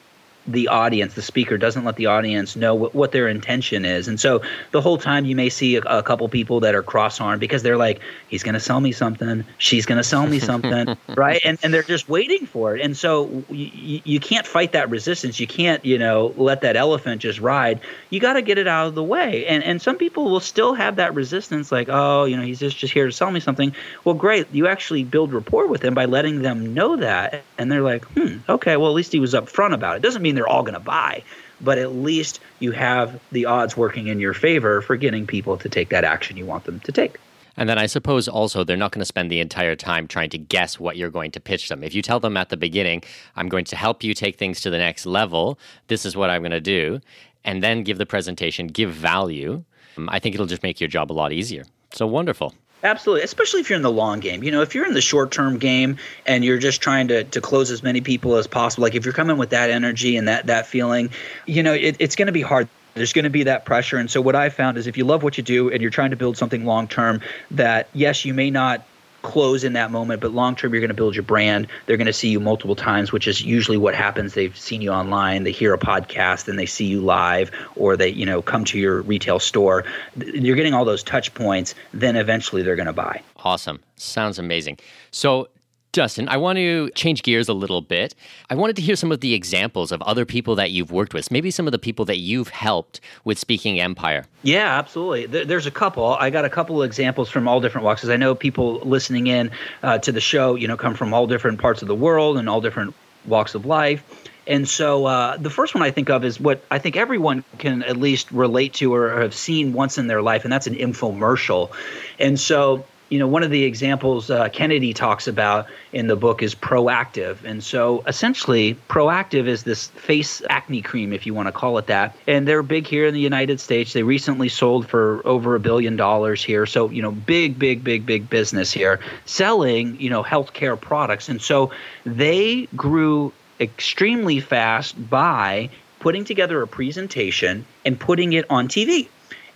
the audience, the speaker doesn't let the audience know what, what their intention is. And so the whole time you may see a, a couple people that are cross armed because they're like, he's going to sell me something. She's going to sell me something. [LAUGHS] right. And, and they're just waiting for it. And so you, you can't fight that resistance. You can't, you know, let that elephant just ride. You got to get it out of the way. And, and some people will still have that resistance like, oh, you know, he's just, just here to sell me something. Well, great. You actually build rapport with them by letting them know that. And they're like, hmm, okay, well, at least he was upfront about it. Doesn't mean mean they're all going to buy, but at least you have the odds working in your favor for getting people to take that action you want them to take. And then I suppose also they're not going to spend the entire time trying to guess what you're going to pitch them. If you tell them at the beginning, I'm going to help you take things to the next level, this is what I'm going to do, and then give the presentation, give value, um, I think it'll just make your job a lot easier. So wonderful. Absolutely, especially if you're in the long game. You know, if you're in the short term game and you're just trying to, to close as many people as possible, like if you're coming with that energy and that that feeling, you know, it, it's going to be hard. There's going to be that pressure. And so what I found is if you love what you do and you're trying to build something long term, that yes, you may not close in that moment, but long term, you're going to build your brand. They're going to see you multiple times, which is usually what happens. They've seen you online, they hear a podcast, and they see you live, or they you know come to your retail store. You're getting all those touch points. Then eventually, they're going to buy. Awesome. Sounds amazing. So Justin, I want to change gears a little bit. I wanted to hear some of the examples of other people that you've worked with, maybe some of the people that you've helped with Speaking Empire. Yeah, absolutely. There's a couple. I got a couple of examples from all different walks. Because I know people listening in uh, to the show, you know, come from all different parts of the world and all different walks of life. And so uh, the first one I think of is what I think everyone can at least relate to or have seen once in their life, and that's an infomercial. And so you know, one of the examples uh, Kennedy talks about in the book is Proactiv. And so essentially, Proactiv is this face acne cream, if you want to call it that. And they're big here in the United States. They recently sold for over a billion dollars here. So, you know, big, big, big, big business here selling, you know, healthcare products. And so they grew extremely fast by putting together a presentation and putting it on TV.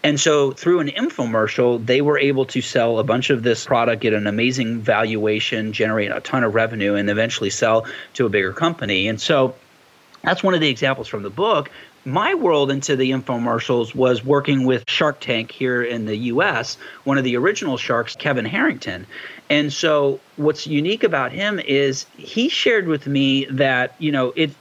And so through an infomercial, they were able to sell a bunch of this product, get an amazing valuation, generate a ton of revenue, and eventually sell to a bigger company. And so that's one of the examples from the book. My world into the infomercials was working with Shark Tank here in the US, one of the original sharks, Kevin Harrington. And so what's unique about him is he shared with me that, you know, it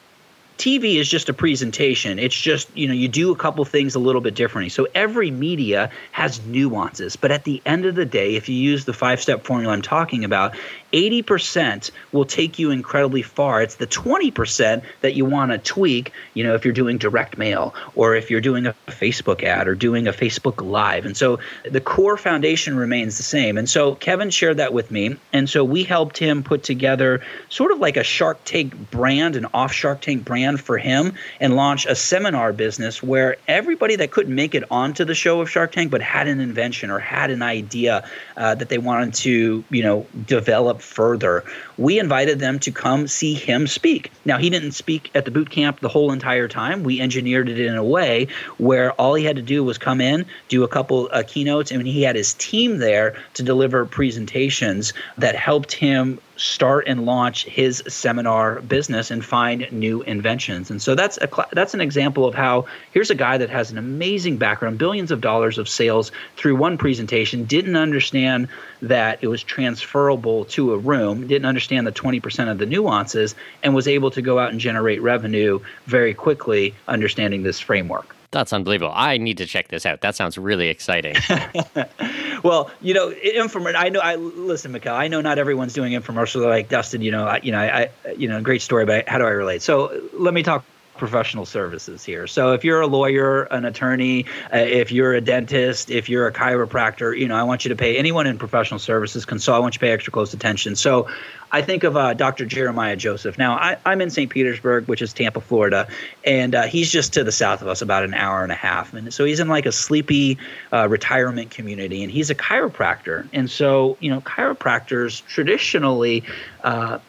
TV is just a presentation. It's just, you know, you do a couple things a little bit differently. So every media has nuances. But at the end of the day, if you use the five step formula I'm talking about, 80% will take you incredibly far. It's the 20% that you want to tweak, you know, if you're doing direct mail or if you're doing a Facebook ad or doing a Facebook Live. And so the core foundation remains the same. And so Kevin shared that with me. And so we helped him put together sort of like a Shark Tank brand, an off Shark Tank brand for him, and launch a seminar business where everybody that couldn't make it onto the show of Shark Tank but had an invention or had an idea uh, that they wanted to, you know, develop further, we invited them to come see him speak. Now, he didn't speak at the boot camp the whole entire time. We engineered it in a way where all he had to do was come in, do a couple keynotes, and he had his team there to deliver presentations that helped him start and launch his seminar business and find new inventions. And so that's a that's an example of how here's a guy that has an amazing background, billions of dollars of sales through one presentation, didn't understand that it was transferable to a room, didn't understand the 20% of the nuances and was able to go out and generate revenue very quickly understanding this framework. That's unbelievable. I need to check this out. That sounds really exciting. [LAUGHS] well, you know, infomer. I know. I listen, Mikkel. I know not everyone's doing infomercials like Dustin. You know, I, you know, I, you know, great story, but how do I relate? So let me talk professional services here. So if you're a lawyer, an attorney, uh, if you're a dentist, if you're a chiropractor, you know, I want you to pay anyone in professional services consult. I want you to pay extra close attention. So I think of uh, Dr. Jeremiah Joseph. Now, I, am in St. Petersburg, which is Tampa, Florida, and uh, he's just to the south of us, about an hour and a half. And so he's in like a sleepy uh, retirement community, and he's a chiropractor. And so, you know, chiropractors traditionally, uh,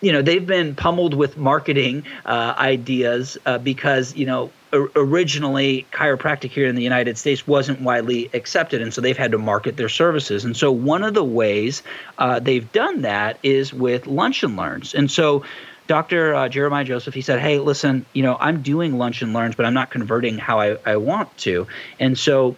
you know, they've been pummeled with marketing uh, ideas uh, because, you know, originally chiropractic here in the United States wasn't widely accepted, and so they've had to market their services. And so one of the ways uh, they've done that is with lunch and learns. And so Dr. Uh, Jeremiah Joseph, he said, Hey, listen, you know, I'm doing lunch and learns, but I'm not converting how I, I want to. And so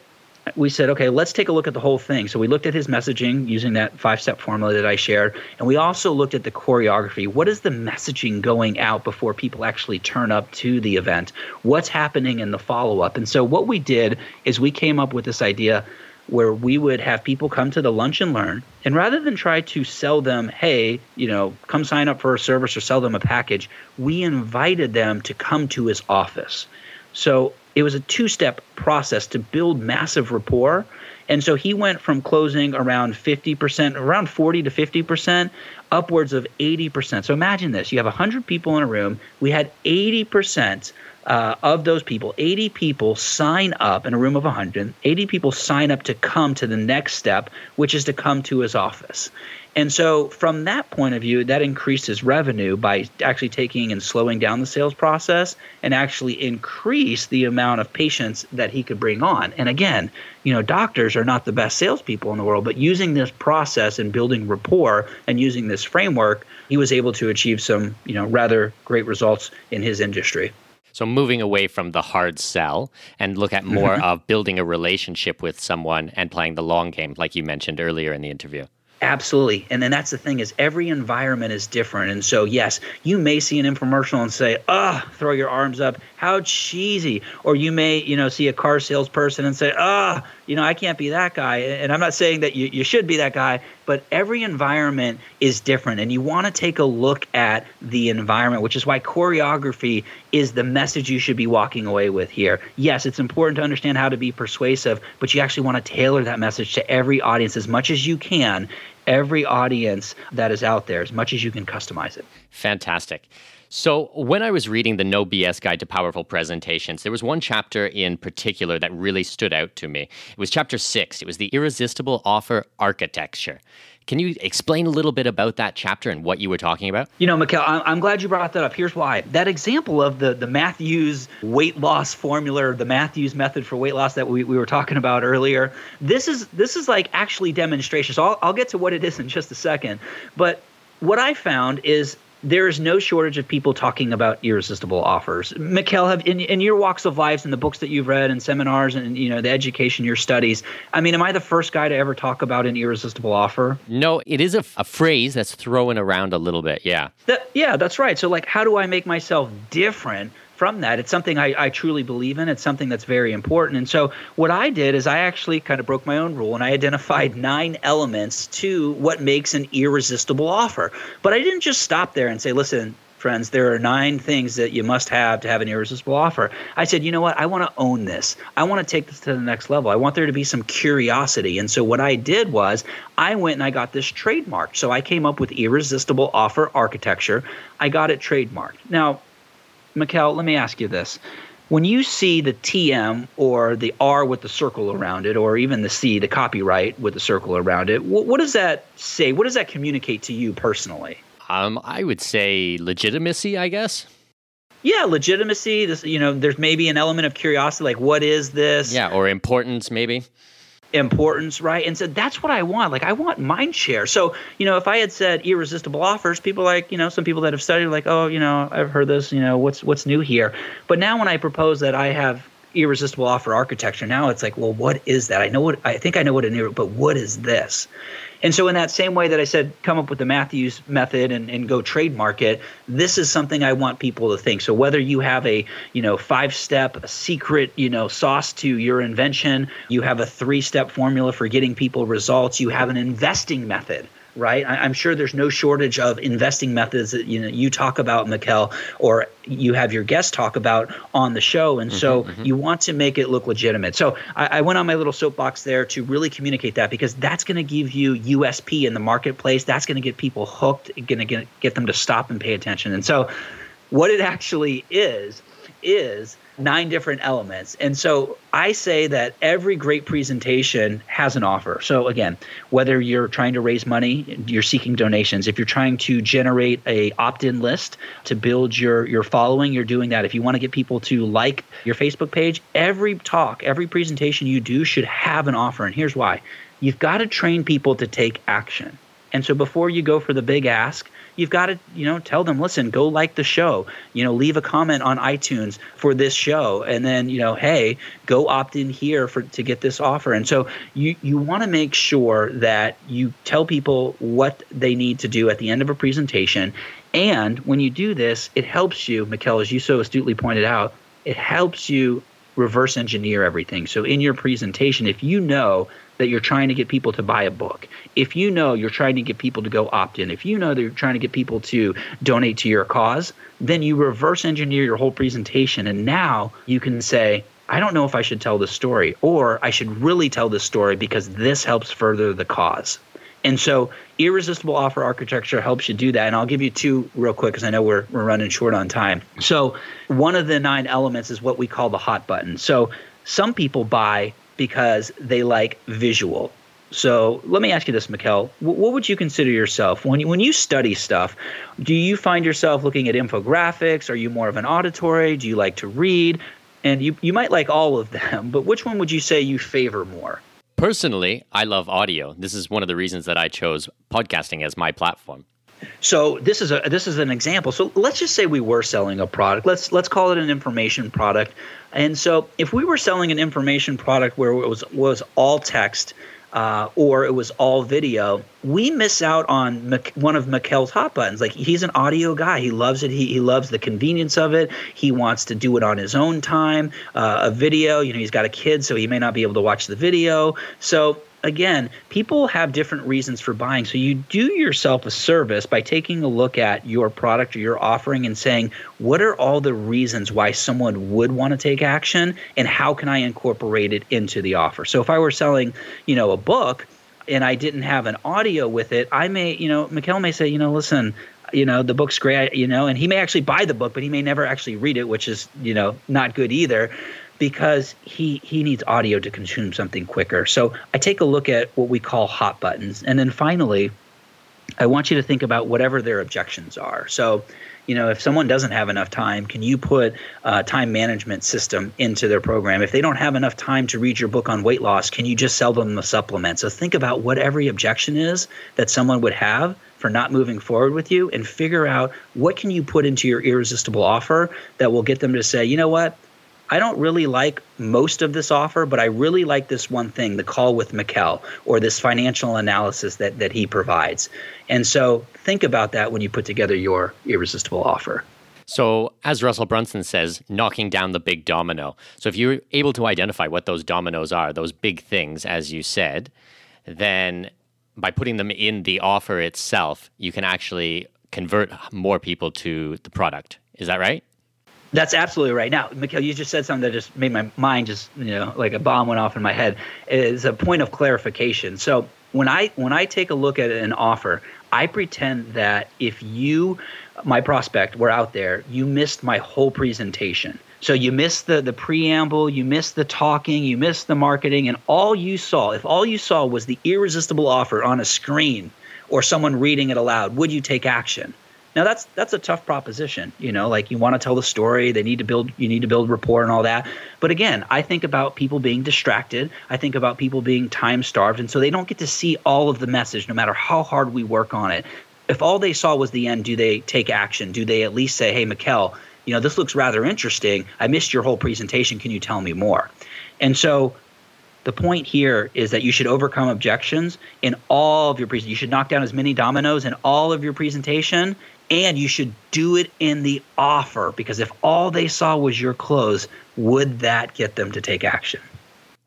we said, okay, let's take a look at the whole thing. So we looked at his messaging using that five step formula that I shared. And we also looked at the choreography. What is the messaging going out before people actually turn up to the event? What's happening in the follow up? And so what we did is we came up with this idea where we would have people come to the lunch and learn. And rather than try to sell them, hey, you know, come sign up for a service or sell them a package, we invited them to come to his office. So it was a two step process to build massive rapport. And so he went from closing around 50%, around 40 to 50%, upwards of 80%. So imagine this you have 100 people in a room. We had 80% uh, of those people, 80 people sign up in a room of 100, 80 people sign up to come to the next step, which is to come to his office. And so, from that point of view, that increases revenue by actually taking and slowing down the sales process and actually increase the amount of patients that he could bring on. And again, you know, doctors are not the best salespeople in the world, but using this process and building rapport and using this framework, he was able to achieve some, you know, rather great results in his industry. So moving away from the hard sell and look at more mm-hmm. of building a relationship with someone and playing the long game, like you mentioned earlier in the interview. Absolutely. And then that's the thing is every environment is different. And so yes, you may see an infomercial and say, "Ah, oh, throw your arms up. How cheesy." Or you may, you know, see a car salesperson and say, "Ah, oh, you know, I can't be that guy." And I'm not saying that you, you should be that guy, but every environment is different and you want to take a look at the environment, which is why choreography is the message you should be walking away with here. Yes, it's important to understand how to be persuasive, but you actually want to tailor that message to every audience as much as you can every audience that is out there as much as you can customize it. Fantastic. So, when I was reading the No BS Guide to Powerful Presentations, there was one chapter in particular that really stood out to me. It was chapter six, it was the Irresistible Offer Architecture. Can you explain a little bit about that chapter and what you were talking about? You know, Mikkel, I'm glad you brought that up. Here's why. That example of the, the Mathews weight loss formula, the Mathews method for weight loss that we, we were talking about earlier, this is this is like actually demonstration. So I'll, I'll get to what it is in just a second. But what I found is there is no shortage of people talking about irresistible offers. Mikkel, have in, in your walks of lives and the books that you've read and seminars and you know the education, your studies. I mean, am I the first guy to ever talk about an irresistible offer? No, it is a, a phrase that's thrown around a little bit. Yeah. That, yeah, that's right. So like, how do I make myself different? From that. It's something I, I, truly believe in. It's something that's very important. And so, what I did is I actually kind of broke my own rule and I identified nine elements to what makes an irresistible offer. But I didn't just stop there and say, listen, friends, there are nine things that you must have to have an irresistible offer. I said, you know what? I want to own this. I want to take this to the next level. I want there to be some curiosity. And so what I did was I went and I got this trademarked. So I came up with irresistible offer architecture. I got it trademarked. Now, Mikkel, let me ask you this. When you see the TM or the R with the circle around it, or even the C, the copyright with the circle around it, what, what does that say? What does that communicate to you personally? Um, I would say legitimacy, I guess. Yeah, legitimacy. This, you know, there's maybe an element of curiosity, like what is this? Yeah, or importance, maybe importance, right? And so that's what I want. Like I want mind share. So, you know, if I had said irresistible offers, people like, you know, some people that have studied like, oh, you know, I've heard this, you know, what's what's new here? But now when I propose that I have irresistible offer architecture, now it's like, well, what is that? I know what I think I know what an but what is this? And so, in that same way that I said, come up with the Mathews method and, and go trademark it, this is something I want people to think. So, whether you have a you know five step secret you know sauce to your invention, you have a three step formula for getting people results, you have an investing method right? I, am sure there's no shortage of investing methods that you know you talk about, Mikkel, or you have your guests talk about on the show, and mm-hmm, so mm-hmm. you want to make it look legitimate. So I, I, went on my little soapbox there to really communicate that because that's going to give you USP in the marketplace. That's going to get people hooked, going to get get them to stop and pay attention. And so, what it actually is is nine different elements. And so I say that every great presentation has an offer. So again, whether you're trying to raise money, you're seeking donations, if you're trying to generate a opt-in list to build your your following, you're doing that. If you want to get people to like your Facebook page, every talk, every presentation you do should have an offer. And here's why. You've got to train people to take action. And so before you go for the big ask, you've got to you know tell them listen go like the show. You know leave a comment on itunes for this show. And then you know hey go opt in here for to get this offer. And so you you want to make sure that you tell people what they need to do at the end of a presentation. And when you do this it helps you Mikkel as you so astutely pointed out it helps you reverse engineer everything. So in your presentation if you know that you're trying to get people to buy a book, if you know you're trying to get people to go opt in, if you know that you're trying to get people to donate to your cause, then you reverse engineer your whole presentation. And now you can say, I don't know if I should tell this story, or I should really tell this story because this helps further the cause. And so, irresistible offer architecture helps you do that. And I'll give you two real quick because I know we're, we're running short on time. So, one of the nine elements is what we call the hot button. So, some people buy because they like visual. So let me ask you this, Mikkel. What would you consider yourself when you, when you study stuff? Do you find yourself looking at infographics? Are you more of an auditory? Do you like to read? And you, you might like all of them, but which one would you say you favor more? Personally, I love audio. This is one of the reasons that I chose podcasting as my platform. So this is a this is an example. So let's just say we were selling a product. Let's let's call it an information product. And so if we were selling an information product where it was was all text uh, or it was all video, we miss out on one of Mikkel's hot buttons. Like he's an audio guy. He loves it. He, he loves the convenience of it. He wants to do it on his own time. Uh, a video, you know, he's got a kid, so he may not be able to watch the video. So again, people have different reasons for buying. So you do yourself a service by taking a look at your product or your offering and saying, what are all the reasons why someone would want to take action and how can I incorporate it into the offer? So if I were selling, you know, a book and I didn't have an audio with it, I may, you know, Mikkel may say, you know, listen, you know the book's great you know and he may actually buy the book but he may never actually read it which is you know not good either because he he needs audio to consume something quicker. So I take a look at what we call hot buttons, and then finally, I want you to think about whatever their objections are. So, you know, if someone doesn't have enough time, can you put a time management system into their program? If they don't have enough time to read your book on weight loss, can you just sell them the supplement? So think about what every objection is that someone would have for not moving forward with you and figure out what can you put into your irresistible offer that will get them to say, you know what? I don't really like most of this offer, but I really like this one thing, the call with Mikkel or this financial analysis that, that he provides. And so think about that when you put together your irresistible offer. So, as Russell Brunson says, knocking down the big domino. So, if you're able to identify what those dominoes are, those big things, as you said, then by putting them in the offer itself, you can actually convert more people to the product. Is that right? That's absolutely right. Now, Mikkel, you just said something that just made my mind just, you know, like a bomb went off in my head. It's a point of clarification. So when I when I take a look at an offer, I pretend that if you, my prospect, were out there, you missed my whole presentation. So you missed the the preamble, you missed the talking, you missed the marketing, and all you saw, if all you saw was the irresistible offer on a screen or someone reading it aloud, would you take action? Now that's that's a tough proposition, you know, like you want to tell the story, they need to build you need to build rapport and all that. But again, I think about people being distracted. I think about people being time starved and so they don't get to see all of the message no matter how hard we work on it. If all they saw was the end, do they take action? Do they at least say, "Hey, Mikkel, you know, this looks rather interesting. I missed your whole presentation. Can you tell me more?" And so the point here is that you should overcome objections in all of your presentations. You should knock down as many dominoes in all of your presentation and you should do it in the offer because if all they saw was your clothes, would that get them to take action?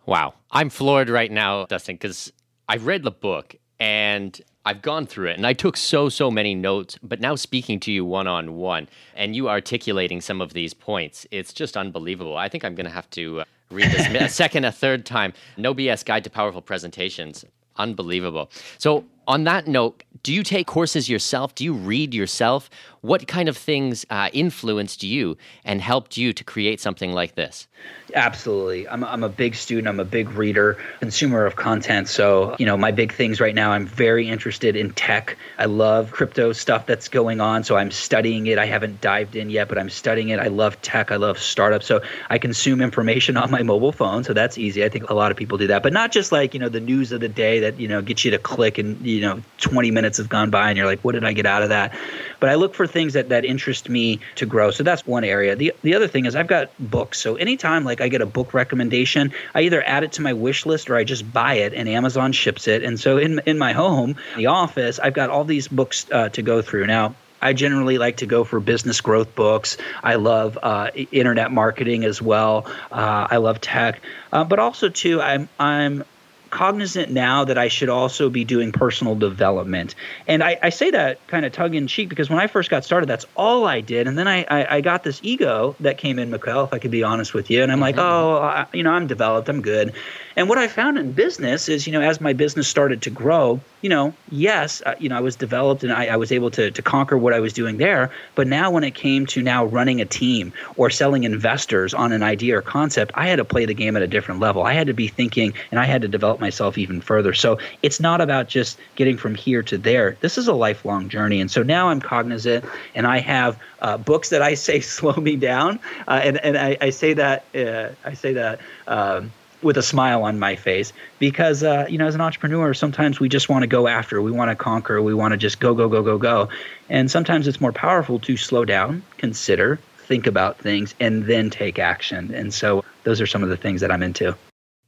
Wow. I'm floored right now, Dustin, because I've read the book and I've gone through it and I took so, so many notes. But now speaking to you one on one and you articulating some of these points, it's just unbelievable. I think I'm going to have to uh, read this [LAUGHS] a second, a third time. No BS Guide to Powerful Presentations. Unbelievable. So, on that note, do you take courses yourself? Do you read yourself? What kind of things uh, influenced you and helped you to create something like this? Absolutely. I'm, I'm a big student. I'm a big reader, consumer of content. So, you know, my big things right now, I'm very interested in tech. I love crypto stuff that's going on. So I'm studying it. I haven't dived in yet, but I'm studying it. I love tech. I love startups. So I consume information [LAUGHS] on my mobile phone. So that's easy. I think a lot of people do that, but not just like, you know, the news of the day that, you know, gets you to click and, you know, 20 minutes have gone by and you're like, what did I get out of that? But I look for things that, that interest me to grow. So that's one area. The, the other thing is I've got books. So anytime like I get a book recommendation, I either add it to my wish list or I just buy it and Amazon ships it. And so in, in my home, the office, I've got all these books uh, to go through. Now, I generally like to go for business growth books. I love uh, internet marketing as well. Uh, I love tech, uh, but also too, I'm I'm cognizant now that I should also be doing personal development. And I, I say that kind of tug in cheek because when I first got started, that's all I did. And then I, I, I got this ego that came in, Mikkel, if I could be honest with you. And I'm like, mm-hmm. oh, I, you know, I'm developed, I'm good. And what I found in business is, you know, as my business started to grow, you know, yes, uh, you know, I was developed and I, I was able to, to conquer what I was doing there. But now when it came to now running a team or selling investors on an idea or concept, I had to play the game at a different level. I had to be thinking and I had to develop myself even further. So it's not about just getting from here to there. This is a lifelong journey. And so now I'm cognizant and I have uh, books that I say [LAUGHS] slow me down. Uh, and and I, I say that, uh, I say that. Um, with a smile on my face because uh, you know as an entrepreneur sometimes we just want to go after we want to conquer we want to just go go go go go and sometimes it's more powerful to slow down consider think about things and then take action and so those are some of the things that i'm into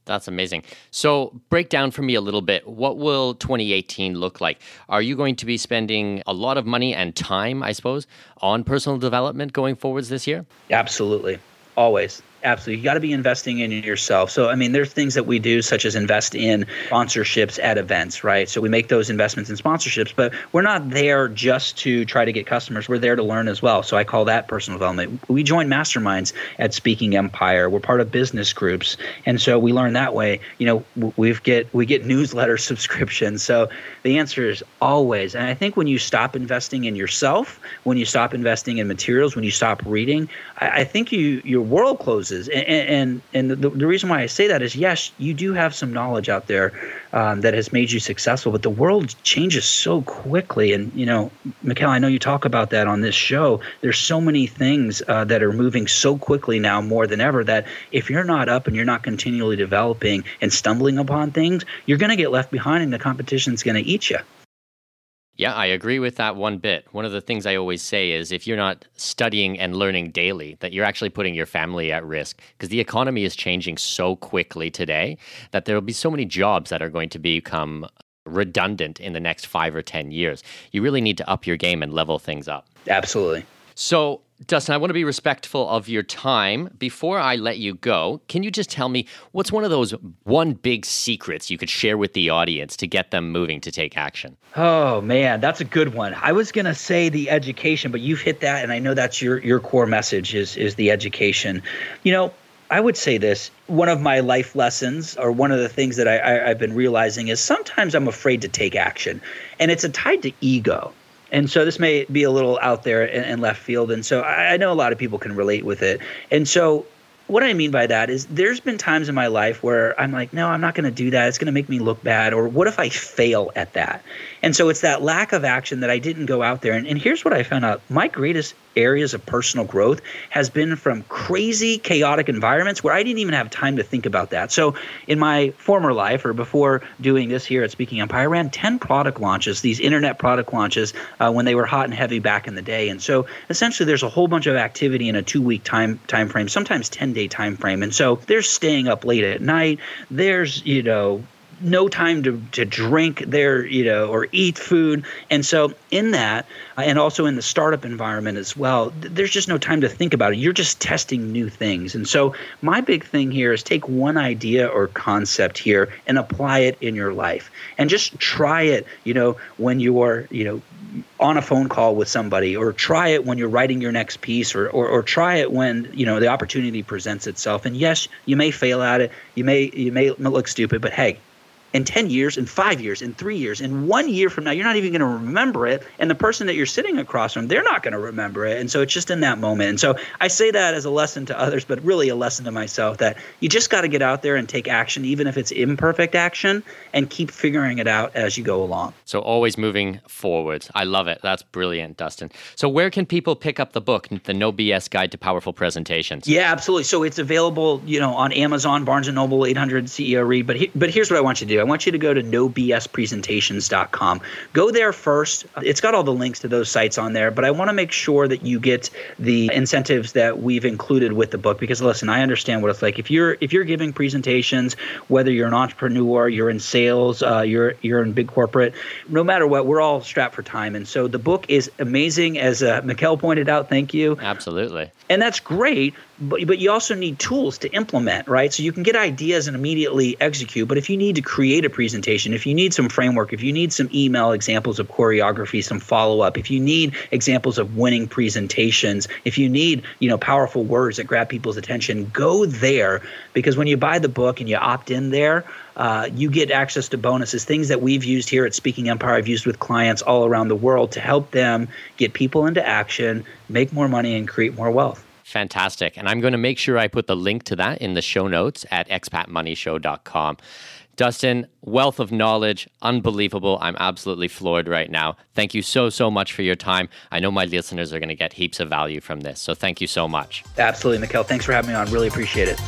that's amazing. So, break down for me a little bit. What will 2018 look like? Are you going to be spending a lot of money and time, I suppose, on personal development going forwards this year? Absolutely. Always absolutely. You got to be investing in yourself. So, I mean, there's things that we do, such as invest in sponsorships at events, right? So we make those investments in sponsorships, but we're not there just to try to get customers. We're there to learn as well. So I call that personal development. We join masterminds at Speaking Empire. We're part of business groups, and so we learn that way. You know, we get we get newsletter [LAUGHS] subscriptions. So the answer is always. And I think when you stop investing in yourself, when you stop investing in materials, when you stop reading, I, I think you your world closes And and, and the, the reason why I say that is yes, you do have some knowledge out there um, that has made you successful, but the world changes so quickly. And you know, Mikkel, I know you talk about that on this show. There's so many things uh, that are moving so quickly now, more than ever, that if you're not up and you're not continually developing and stumbling upon things, you're going to get left behind, and the competition's going to eat you. Yeah, I agree with that one bit. One of the things I always say is if you're not studying and learning daily, that you're actually putting your family at risk because the economy is changing so quickly today that there will be so many jobs that are going to become redundant in the next five or 10 years. You really need to up your game and level things up. Absolutely. So, Dustin, I want to be respectful of your time. Before I let you go, can you just tell me what's one of those one big secrets you could share with the audience to get them moving to take action? Oh man, that's a good one. I was gonna say the education, but you've hit that, and I know that's your your core message is is the education. You know, I would say this one of my life lessons, or one of the things that I, I, have been realizing, is sometimes I'm afraid to take action, and it's a tied to ego and so this may be a little out there and, left field and so I, I know a lot of people can relate with it and so what I mean by that is there's been times in my life where I'm like, no, I'm not going to do that. It's going to make me look bad. Or what if I fail at that? And so it's that lack of action that I didn't go out there. And, and here's what I found out my greatest areas of personal growth has been from crazy, chaotic environments where I didn't even have time to think about that. So, in my former life, or before doing this here at Speaking Empire, I ran 10 product launches, these internet product launches, uh, when they were hot and heavy back in the day. And so, essentially, there's a whole bunch of activity in a two week time, time frame, sometimes 10 day time frame. And so, there's staying up late at night, there's, you know, no time to, to drink there, you know, or eat food. And so in that, uh, and also in the startup environment as well, there's just no time to think about it. You're just testing new things. And so my big thing here is take one idea or concept here and apply it in your life. And just try it, you know, when you're, you know, on a phone call with somebody or try it when you're writing your next piece or, or, or try it when you know the opportunity presents itself and yes you may fail at it you may you may look stupid but hey in 10 years, in five years, in three years, in one year from now, you're not even going to remember it. And the person that you're sitting across from, they're not going to remember it. And so it's just in that moment. And so I say that as a lesson to others, but really a lesson to myself that you just got to get out there and take action, even if it's imperfect action, and keep figuring it out as you go along. So always moving forward. I love it. That's brilliant, Dustin. So where can people pick up the book, The No BS Guide to Powerful Presentations? Yeah, absolutely. So it's available, you know, on Amazon, Barnes & Noble, 800 CEO Read. But, he, but here's what I want you to do. I want you to go to nobspresentations.com. Go there first. It's got all the links to those sites on there, but I want to make sure that you get the incentives that we've included with the book because listen, I understand what it's like. If you're if you're giving presentations, whether you're an entrepreneur, you're in sales, uh, you're you're in big corporate, no matter what, we're all strapped for time. And so the book is amazing, as uh, Mikkel pointed out. Thank you. Absolutely. And that's great but but you also need tools to implement, right? So you can get ideas and immediately execute. But if you need to create a presentation, if you need some framework, if you need some email examples of choreography, some follow up, if you need examples of winning presentations, if you need you know powerful words that grab people's attention, go there because when you buy the book and you opt in there. Uh, you get access to bonuses, things that we've used here at Speaking Empire, I've used with clients all around the world to help them get people into action, make more money, and create more wealth. Fantastic. And I'm going to make sure I put the link to that in the show notes at expatmoneyshow.com. Dustin, wealth of knowledge, unbelievable. I'm absolutely floored right now. Thank you so, so much for your time. I know my listeners are going to get heaps of value from this. So thank you so much. Absolutely, Mikkel. Thanks for having me on. Really appreciate it.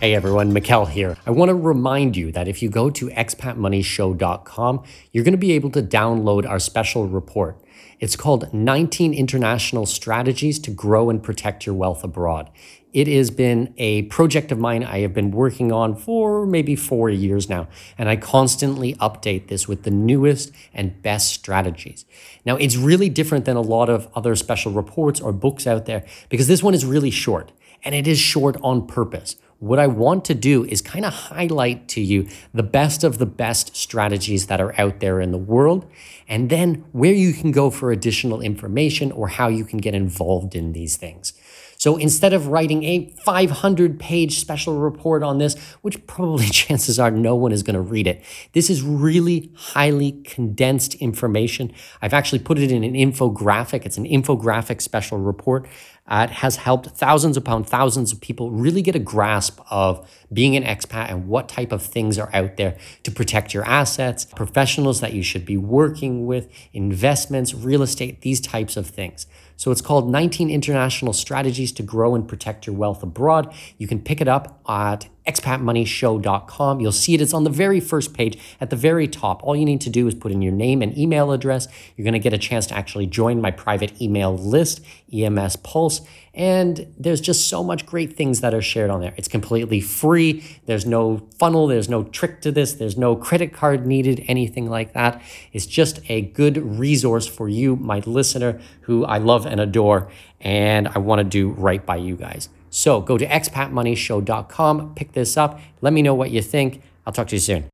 Hey everyone, Mikkel here. I want to remind you that if you go to expatmoneyshow.com, you're going to be able to download our special report. It's called 19 International Strategies to Grow and Protect Your Wealth Abroad. It has been a project of mine I have been working on for maybe four years now, and I constantly update this with the newest and best strategies. Now, it's really different than a lot of other special reports or books out there because this one is really short, and it is short on purpose. What I want to do is kind of highlight to you the best of the best strategies that are out there in the world, and then where you can go for additional information or how you can get involved in these things. So instead of writing a 500 page special report on this, which probably [LAUGHS] chances are no one is going to read it, this is really highly condensed information. I've actually put it in an infographic. It's an infographic special report Uh, it has helped thousands upon thousands of people really get a grasp of being an expat and what type of things are out there to protect your assets, professionals that you should be working with, investments, real estate, these types of things. So it's called 19 International Strategies to Grow and Protect Your Wealth Abroad. You can pick it up at expatmoneyshow.com. You'll see it. It's on the very first page at the very top. All you need to do is put in your name and email address. You're going to get a chance to actually join my private email list, EMS Pulse. And there's just so much great things that are shared on there. It's completely free. There's no funnel, there's no trick to this, there's no credit card needed, anything like that. It's just a good resource for you, my listener, who I love and adore, and I want to do right by you guys. So go to expatmoneyshow.com, pick this up, let me know what you think. I'll talk to you soon.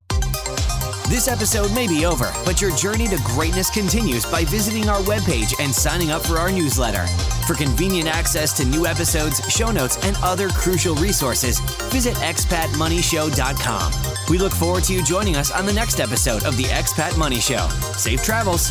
This episode may be over, but your journey to greatness continues by visiting our webpage and signing up for our newsletter. For convenient access to new episodes, show notes, and other crucial resources, visit expatmoneyshow.com. We look forward to you joining us on the next episode of the Expat Money Show. Safe travels.